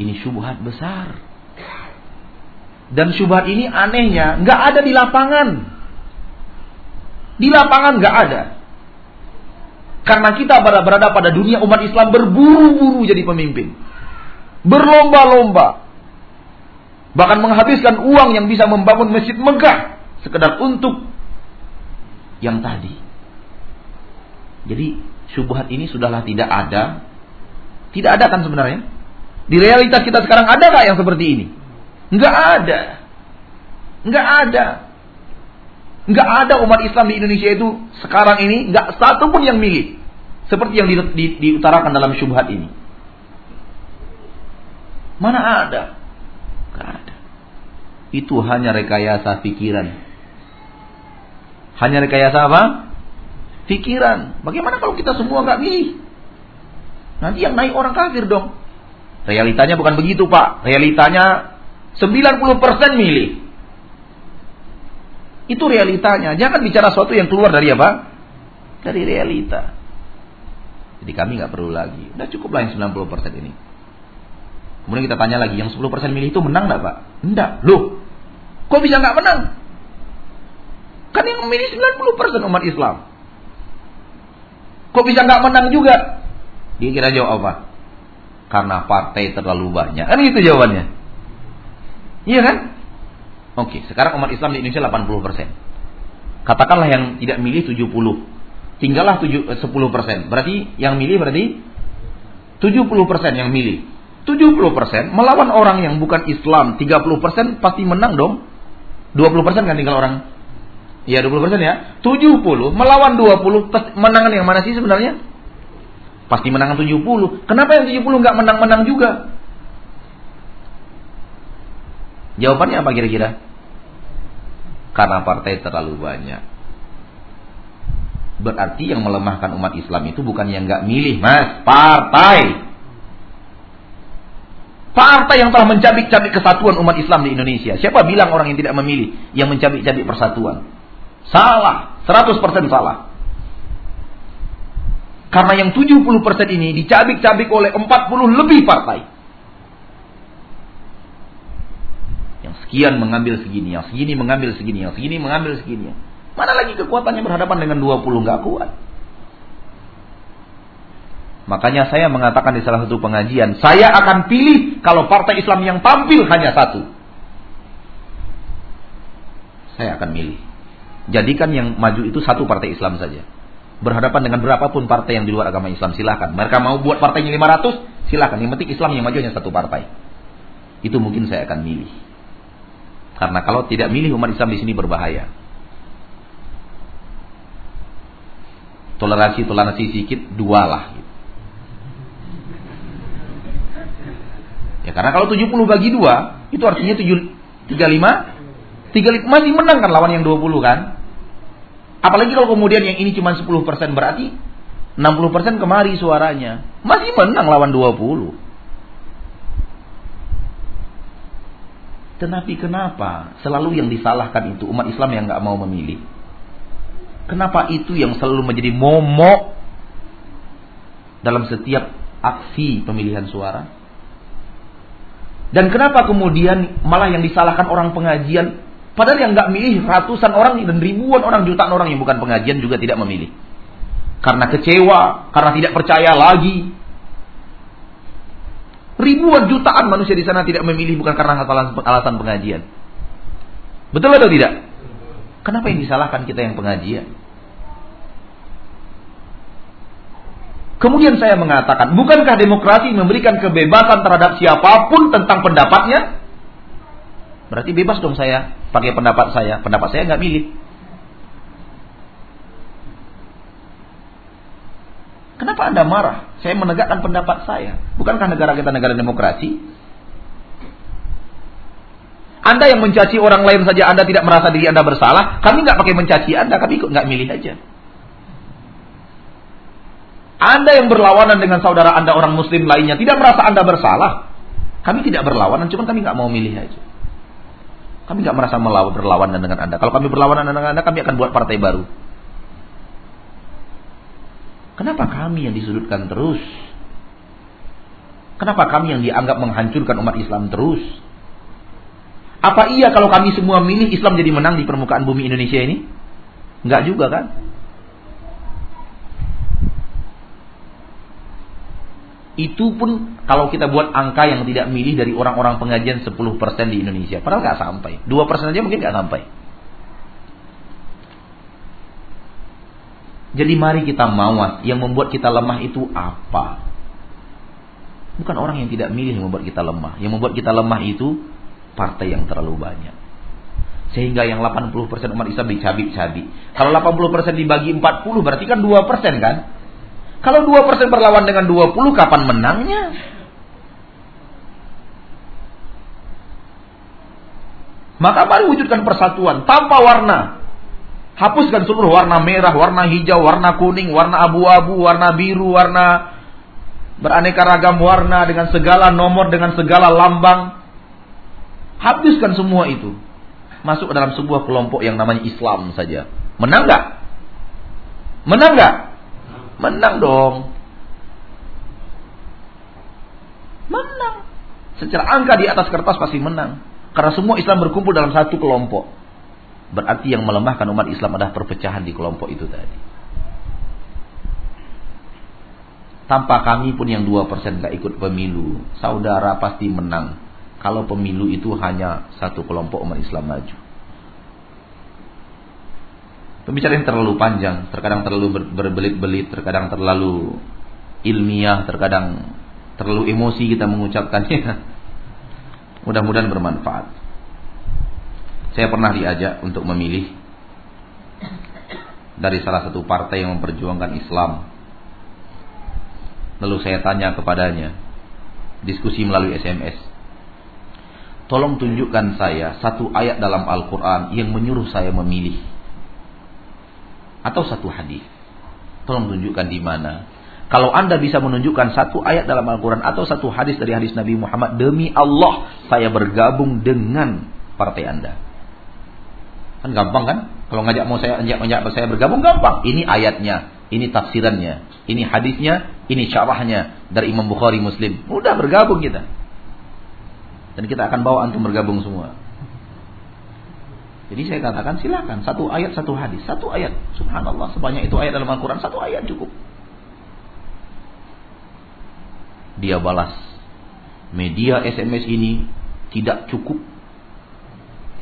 Ini syubhat besar. Dan syubhat ini anehnya nggak ada di lapangan. Di lapangan nggak ada. Karena kita berada, pada dunia umat Islam berburu-buru jadi pemimpin. Berlomba-lomba. Bahkan menghabiskan uang yang bisa membangun masjid megah. Sekedar untuk yang tadi. Jadi syubhat ini sudahlah tidak ada. Tidak ada kan sebenarnya? Di realitas kita sekarang ada gak yang seperti ini? Enggak ada. Enggak ada. Enggak ada umat Islam di Indonesia itu sekarang ini enggak satu pun yang milih. Seperti yang di, di, diutarakan dalam syubhat ini. Mana ada? Enggak ada. Itu hanya rekayasa pikiran. Hanya rekayasa apa? Pikiran. Bagaimana kalau kita semua enggak milih? Nanti yang naik orang kafir dong. Realitanya bukan begitu pak. Realitanya 90% milih. Itu realitanya. Jangan bicara sesuatu yang keluar dari apa? Dari realita. Jadi kami nggak perlu lagi. Udah cukup lah yang 90% ini. Kemudian kita tanya lagi, yang 10% milih itu menang nggak pak? Enggak. Loh, kok bisa nggak menang? Kan yang memilih 90% umat Islam. Kok bisa nggak menang juga? Dia kira jawab apa? Karena partai terlalu banyak. Kan itu jawabannya. Iya kan? Oke, sekarang umat Islam di Indonesia 80%. Katakanlah yang tidak milih 70. Tinggallah 7, 10%. Eh, berarti yang milih berarti 70% yang milih. 70% melawan orang yang bukan Islam 30% pasti menang dong. 20% kan tinggal orang Ya 20% ya 70 melawan 20 Menangan yang mana sih sebenarnya Pasti menangan 70 Kenapa yang 70 nggak menang-menang juga Jawabannya apa kira-kira? Karena partai terlalu banyak. Berarti yang melemahkan umat Islam itu bukan yang nggak milih, mas, partai. Partai yang telah mencabik-cabik kesatuan umat Islam di Indonesia. Siapa bilang orang yang tidak memilih yang mencabik-cabik persatuan? Salah, 100% salah. Karena yang 70% ini dicabik-cabik oleh 40 lebih partai. Sekian mengambil segini, yang segini mengambil segini, yang segini mengambil segini. Mana lagi kekuatannya berhadapan dengan 20 nggak kuat. Makanya saya mengatakan di salah satu pengajian, saya akan pilih kalau partai Islam yang tampil hanya satu. Saya akan milih. Jadikan yang maju itu satu partai Islam saja. Berhadapan dengan berapapun partai yang di luar agama Islam silahkan. Mereka mau buat partainya 500, silahkan. Yang penting Islam yang maju hanya satu partai. Itu mungkin saya akan milih. Karena kalau tidak milih umat Islam di sini berbahaya. toleransi-toleransi sedikit dua lah. Ya karena kalau 70 bagi dua itu artinya 7, 35 35 masih menang kan lawan yang 20 kan? Apalagi kalau kemudian yang ini cuma 10% berarti 60% kemari suaranya. Masih menang lawan 20. Tetapi kenapa selalu yang disalahkan itu umat Islam yang nggak mau memilih? Kenapa itu yang selalu menjadi momok dalam setiap aksi pemilihan suara? Dan kenapa kemudian malah yang disalahkan orang pengajian Padahal yang nggak milih ratusan orang dan ribuan orang, jutaan orang yang bukan pengajian juga tidak memilih. Karena kecewa, karena tidak percaya lagi. Ribuan jutaan manusia di sana tidak memilih bukan karena alasan pengajian. Betul atau tidak? Kenapa yang disalahkan kita yang pengajian? Kemudian saya mengatakan, bukankah demokrasi memberikan kebebasan terhadap siapa pun tentang pendapatnya? Berarti bebas dong saya pakai pendapat saya. Pendapat saya nggak milih. Kenapa Anda marah? Saya menegakkan pendapat saya. Bukankah negara kita negara demokrasi? Anda yang mencaci orang lain saja Anda tidak merasa diri Anda bersalah. Kami nggak pakai mencaci Anda, kami nggak milih aja. Anda yang berlawanan dengan saudara Anda orang Muslim lainnya tidak merasa Anda bersalah. Kami tidak berlawanan, cuma kami nggak mau milih aja. Kami nggak merasa melawan berlawanan dengan Anda. Kalau kami berlawanan dengan Anda, kami akan buat partai baru. Kenapa kami yang disudutkan terus? Kenapa kami yang dianggap menghancurkan umat Islam terus? Apa iya kalau kami semua milih Islam jadi menang di permukaan bumi Indonesia ini? Enggak juga kan? Itu pun kalau kita buat angka yang tidak milih dari orang-orang pengajian 10% di Indonesia. Padahal nggak sampai. 2% aja mungkin nggak sampai. Jadi mari kita mawas. Yang membuat kita lemah itu apa? Bukan orang yang tidak milih yang membuat kita lemah. Yang membuat kita lemah itu partai yang terlalu banyak. Sehingga yang 80% umat Islam dicabik-cabik. Kalau 80% dibagi 40 berarti kan 2% kan? Kalau 2% berlawan dengan 20, kapan menangnya? Maka mari wujudkan persatuan tanpa warna. Hapuskan seluruh warna merah, warna hijau, warna kuning, warna abu-abu, warna biru, warna beraneka ragam warna dengan segala nomor, dengan segala lambang. Hapuskan semua itu. Masuk dalam sebuah kelompok yang namanya Islam saja. Menang gak? Menang gak? Menang dong. Menang. Secara angka di atas kertas pasti menang. Karena semua Islam berkumpul dalam satu kelompok. Berarti yang melemahkan umat Islam adalah perpecahan di kelompok itu tadi. Tanpa kami pun yang 2% gak ikut pemilu. Saudara pasti menang. Kalau pemilu itu hanya satu kelompok umat Islam maju. Pembicaraan terlalu panjang, terkadang terlalu berbelit-belit, terkadang terlalu ilmiah, terkadang terlalu emosi kita mengucapkannya. <laughs> Mudah-mudahan bermanfaat. Saya pernah diajak untuk memilih dari salah satu partai yang memperjuangkan Islam. Lalu saya tanya kepadanya, diskusi melalui SMS. Tolong tunjukkan saya satu ayat dalam Al-Quran yang menyuruh saya memilih atau satu hadis. Tolong tunjukkan di mana. Kalau Anda bisa menunjukkan satu ayat dalam Al-Quran atau satu hadis dari hadis Nabi Muhammad, demi Allah saya bergabung dengan partai Anda. Kan gampang kan? Kalau ngajak mau saya ngajak, ngajak saya bergabung gampang. Ini ayatnya, ini tafsirannya, ini hadisnya, ini syarahnya dari Imam Bukhari Muslim. Mudah bergabung kita. Dan kita akan bawa antum bergabung semua. Jadi saya katakan silakan satu ayat satu hadis, satu ayat. Subhanallah sebanyak itu ayat dalam Al-Qur'an satu ayat cukup. Dia balas. Media SMS ini tidak cukup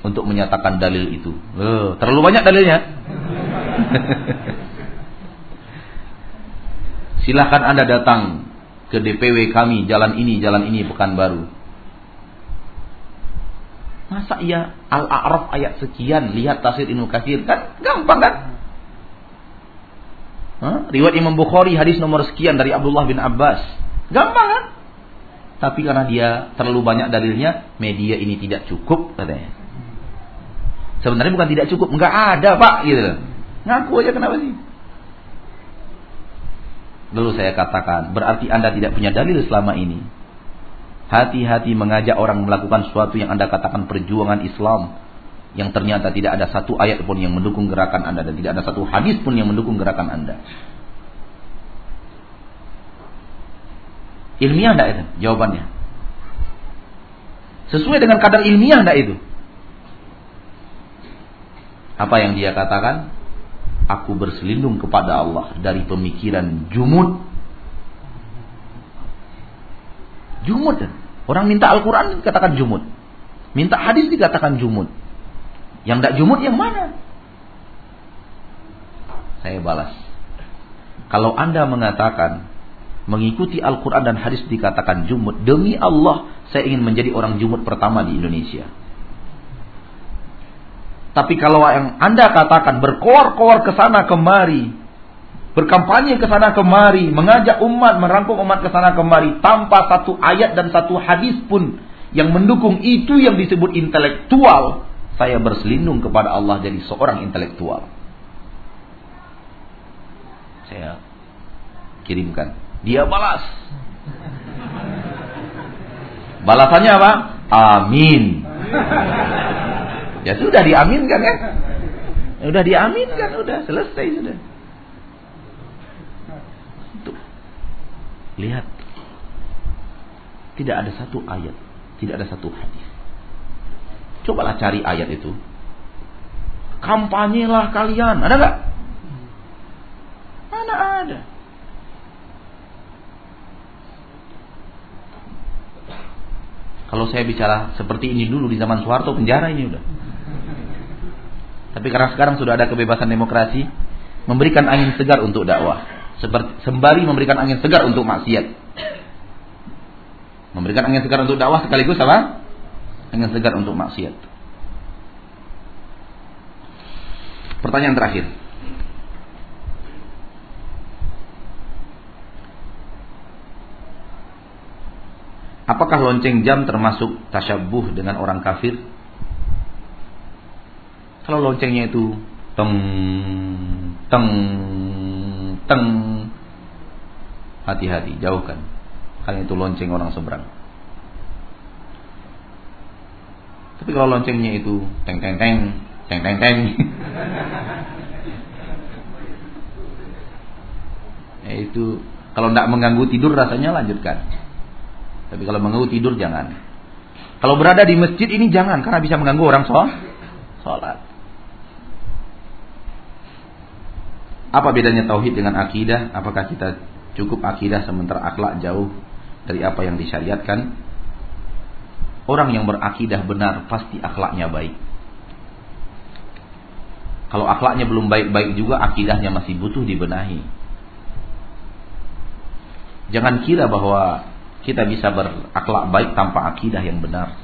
untuk menyatakan dalil itu. Eh, terlalu banyak dalilnya. <laughs> Silahkan Anda datang ke DPW kami, jalan ini, jalan ini, Pekanbaru. Masa iya Al-A'raf ayat sekian lihat tafsir Ibnu Katsir kan gampang kan? Riwayat Imam Bukhari hadis nomor sekian dari Abdullah bin Abbas. Gampang kan? Tapi karena dia terlalu banyak dalilnya, media ini tidak cukup katanya. Sebenarnya bukan tidak cukup, enggak ada pak gitu. Ngaku aja kenapa sih? Lalu saya katakan, berarti Anda tidak punya dalil selama ini. Hati-hati mengajak orang melakukan sesuatu yang Anda katakan perjuangan Islam. Yang ternyata tidak ada satu ayat pun yang mendukung gerakan Anda. Dan tidak ada satu hadis pun yang mendukung gerakan Anda. Ilmiah tidak itu jawabannya? Sesuai dengan kadar ilmiah tidak itu? Apa yang dia katakan? Aku berselindung kepada Allah dari pemikiran jumud. Jumud. Orang minta Al-Quran dikatakan jumud. Minta hadis dikatakan jumud. Yang tidak jumud yang mana? Saya balas. Kalau Anda mengatakan mengikuti Al-Quran dan hadis dikatakan jumud. Demi Allah, saya ingin menjadi orang jumud pertama di Indonesia. Tapi kalau yang Anda katakan berkoar-koar ke sana kemari, berkampanye ke sana kemari, mengajak umat, merangkul umat ke sana kemari tanpa satu ayat dan satu hadis pun yang mendukung itu yang disebut intelektual, saya berselindung kepada Allah jadi seorang intelektual. Saya kirimkan. Dia balas. Balasannya apa? Amin. Ya sudah diaminkan kan? Sudah diaminkan, sudah selesai sudah. Tuh. Lihat. Tidak ada satu ayat, tidak ada satu hadis. Cobalah cari ayat itu. Kampanyelah kalian, ada nggak? Mana ada? Kalau saya bicara seperti ini dulu di zaman Soeharto penjara ini udah. Tapi karena sekarang sudah ada kebebasan demokrasi, memberikan angin segar untuk dakwah. Sembari memberikan angin segar untuk maksiat. Memberikan angin segar untuk dakwah sekaligus apa? Angin segar untuk maksiat. Pertanyaan terakhir. Apakah lonceng jam termasuk tasyabuh dengan orang kafir? Kalau loncengnya itu teng teng teng. Hati-hati jauhkan. Karena itu lonceng orang seberang. Tapi kalau loncengnya itu teng teng teng teng teng teng. Ya <laughs> itu kalau tidak mengganggu tidur rasanya lanjutkan. Tapi kalau mengganggu tidur jangan. Kalau berada di masjid ini jangan karena bisa mengganggu orang sholat Apa bedanya tauhid dengan akidah? Apakah kita cukup akidah sementara akhlak jauh dari apa yang disyariatkan? Orang yang berakidah benar pasti akhlaknya baik. Kalau akhlaknya belum baik-baik juga akidahnya masih butuh dibenahi. Jangan kira bahwa kita bisa berakhlak baik tanpa akidah yang benar.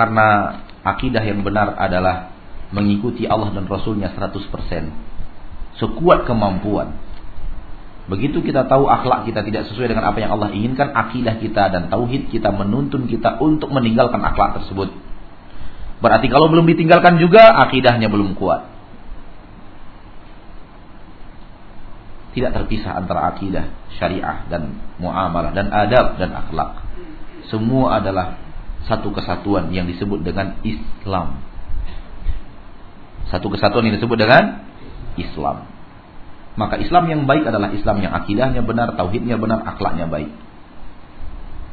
Karena akidah yang benar adalah mengikuti Allah dan Rasulnya 100%. Sekuat kemampuan. Begitu kita tahu akhlak kita tidak sesuai dengan apa yang Allah inginkan, akidah kita dan tauhid kita menuntun kita untuk meninggalkan akhlak tersebut. Berarti kalau belum ditinggalkan juga akidahnya belum kuat. Tidak terpisah antara akidah, syariah dan muamalah dan adab dan akhlak. Semua adalah satu kesatuan yang disebut dengan Islam. Satu kesatuan yang disebut dengan Islam. Maka Islam yang baik adalah Islam yang akidahnya benar, tauhidnya benar, akhlaknya baik.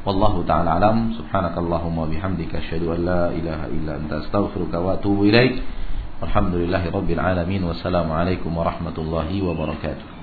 Wallahu taala alam. Subhanakallahumma bihamdika asyhadu an la ilaha illa anta astaghfiruka wa atubu ilaik. Alhamdulillahirabbil alamin wassalamu alaikum warahmatullahi wabarakatuh.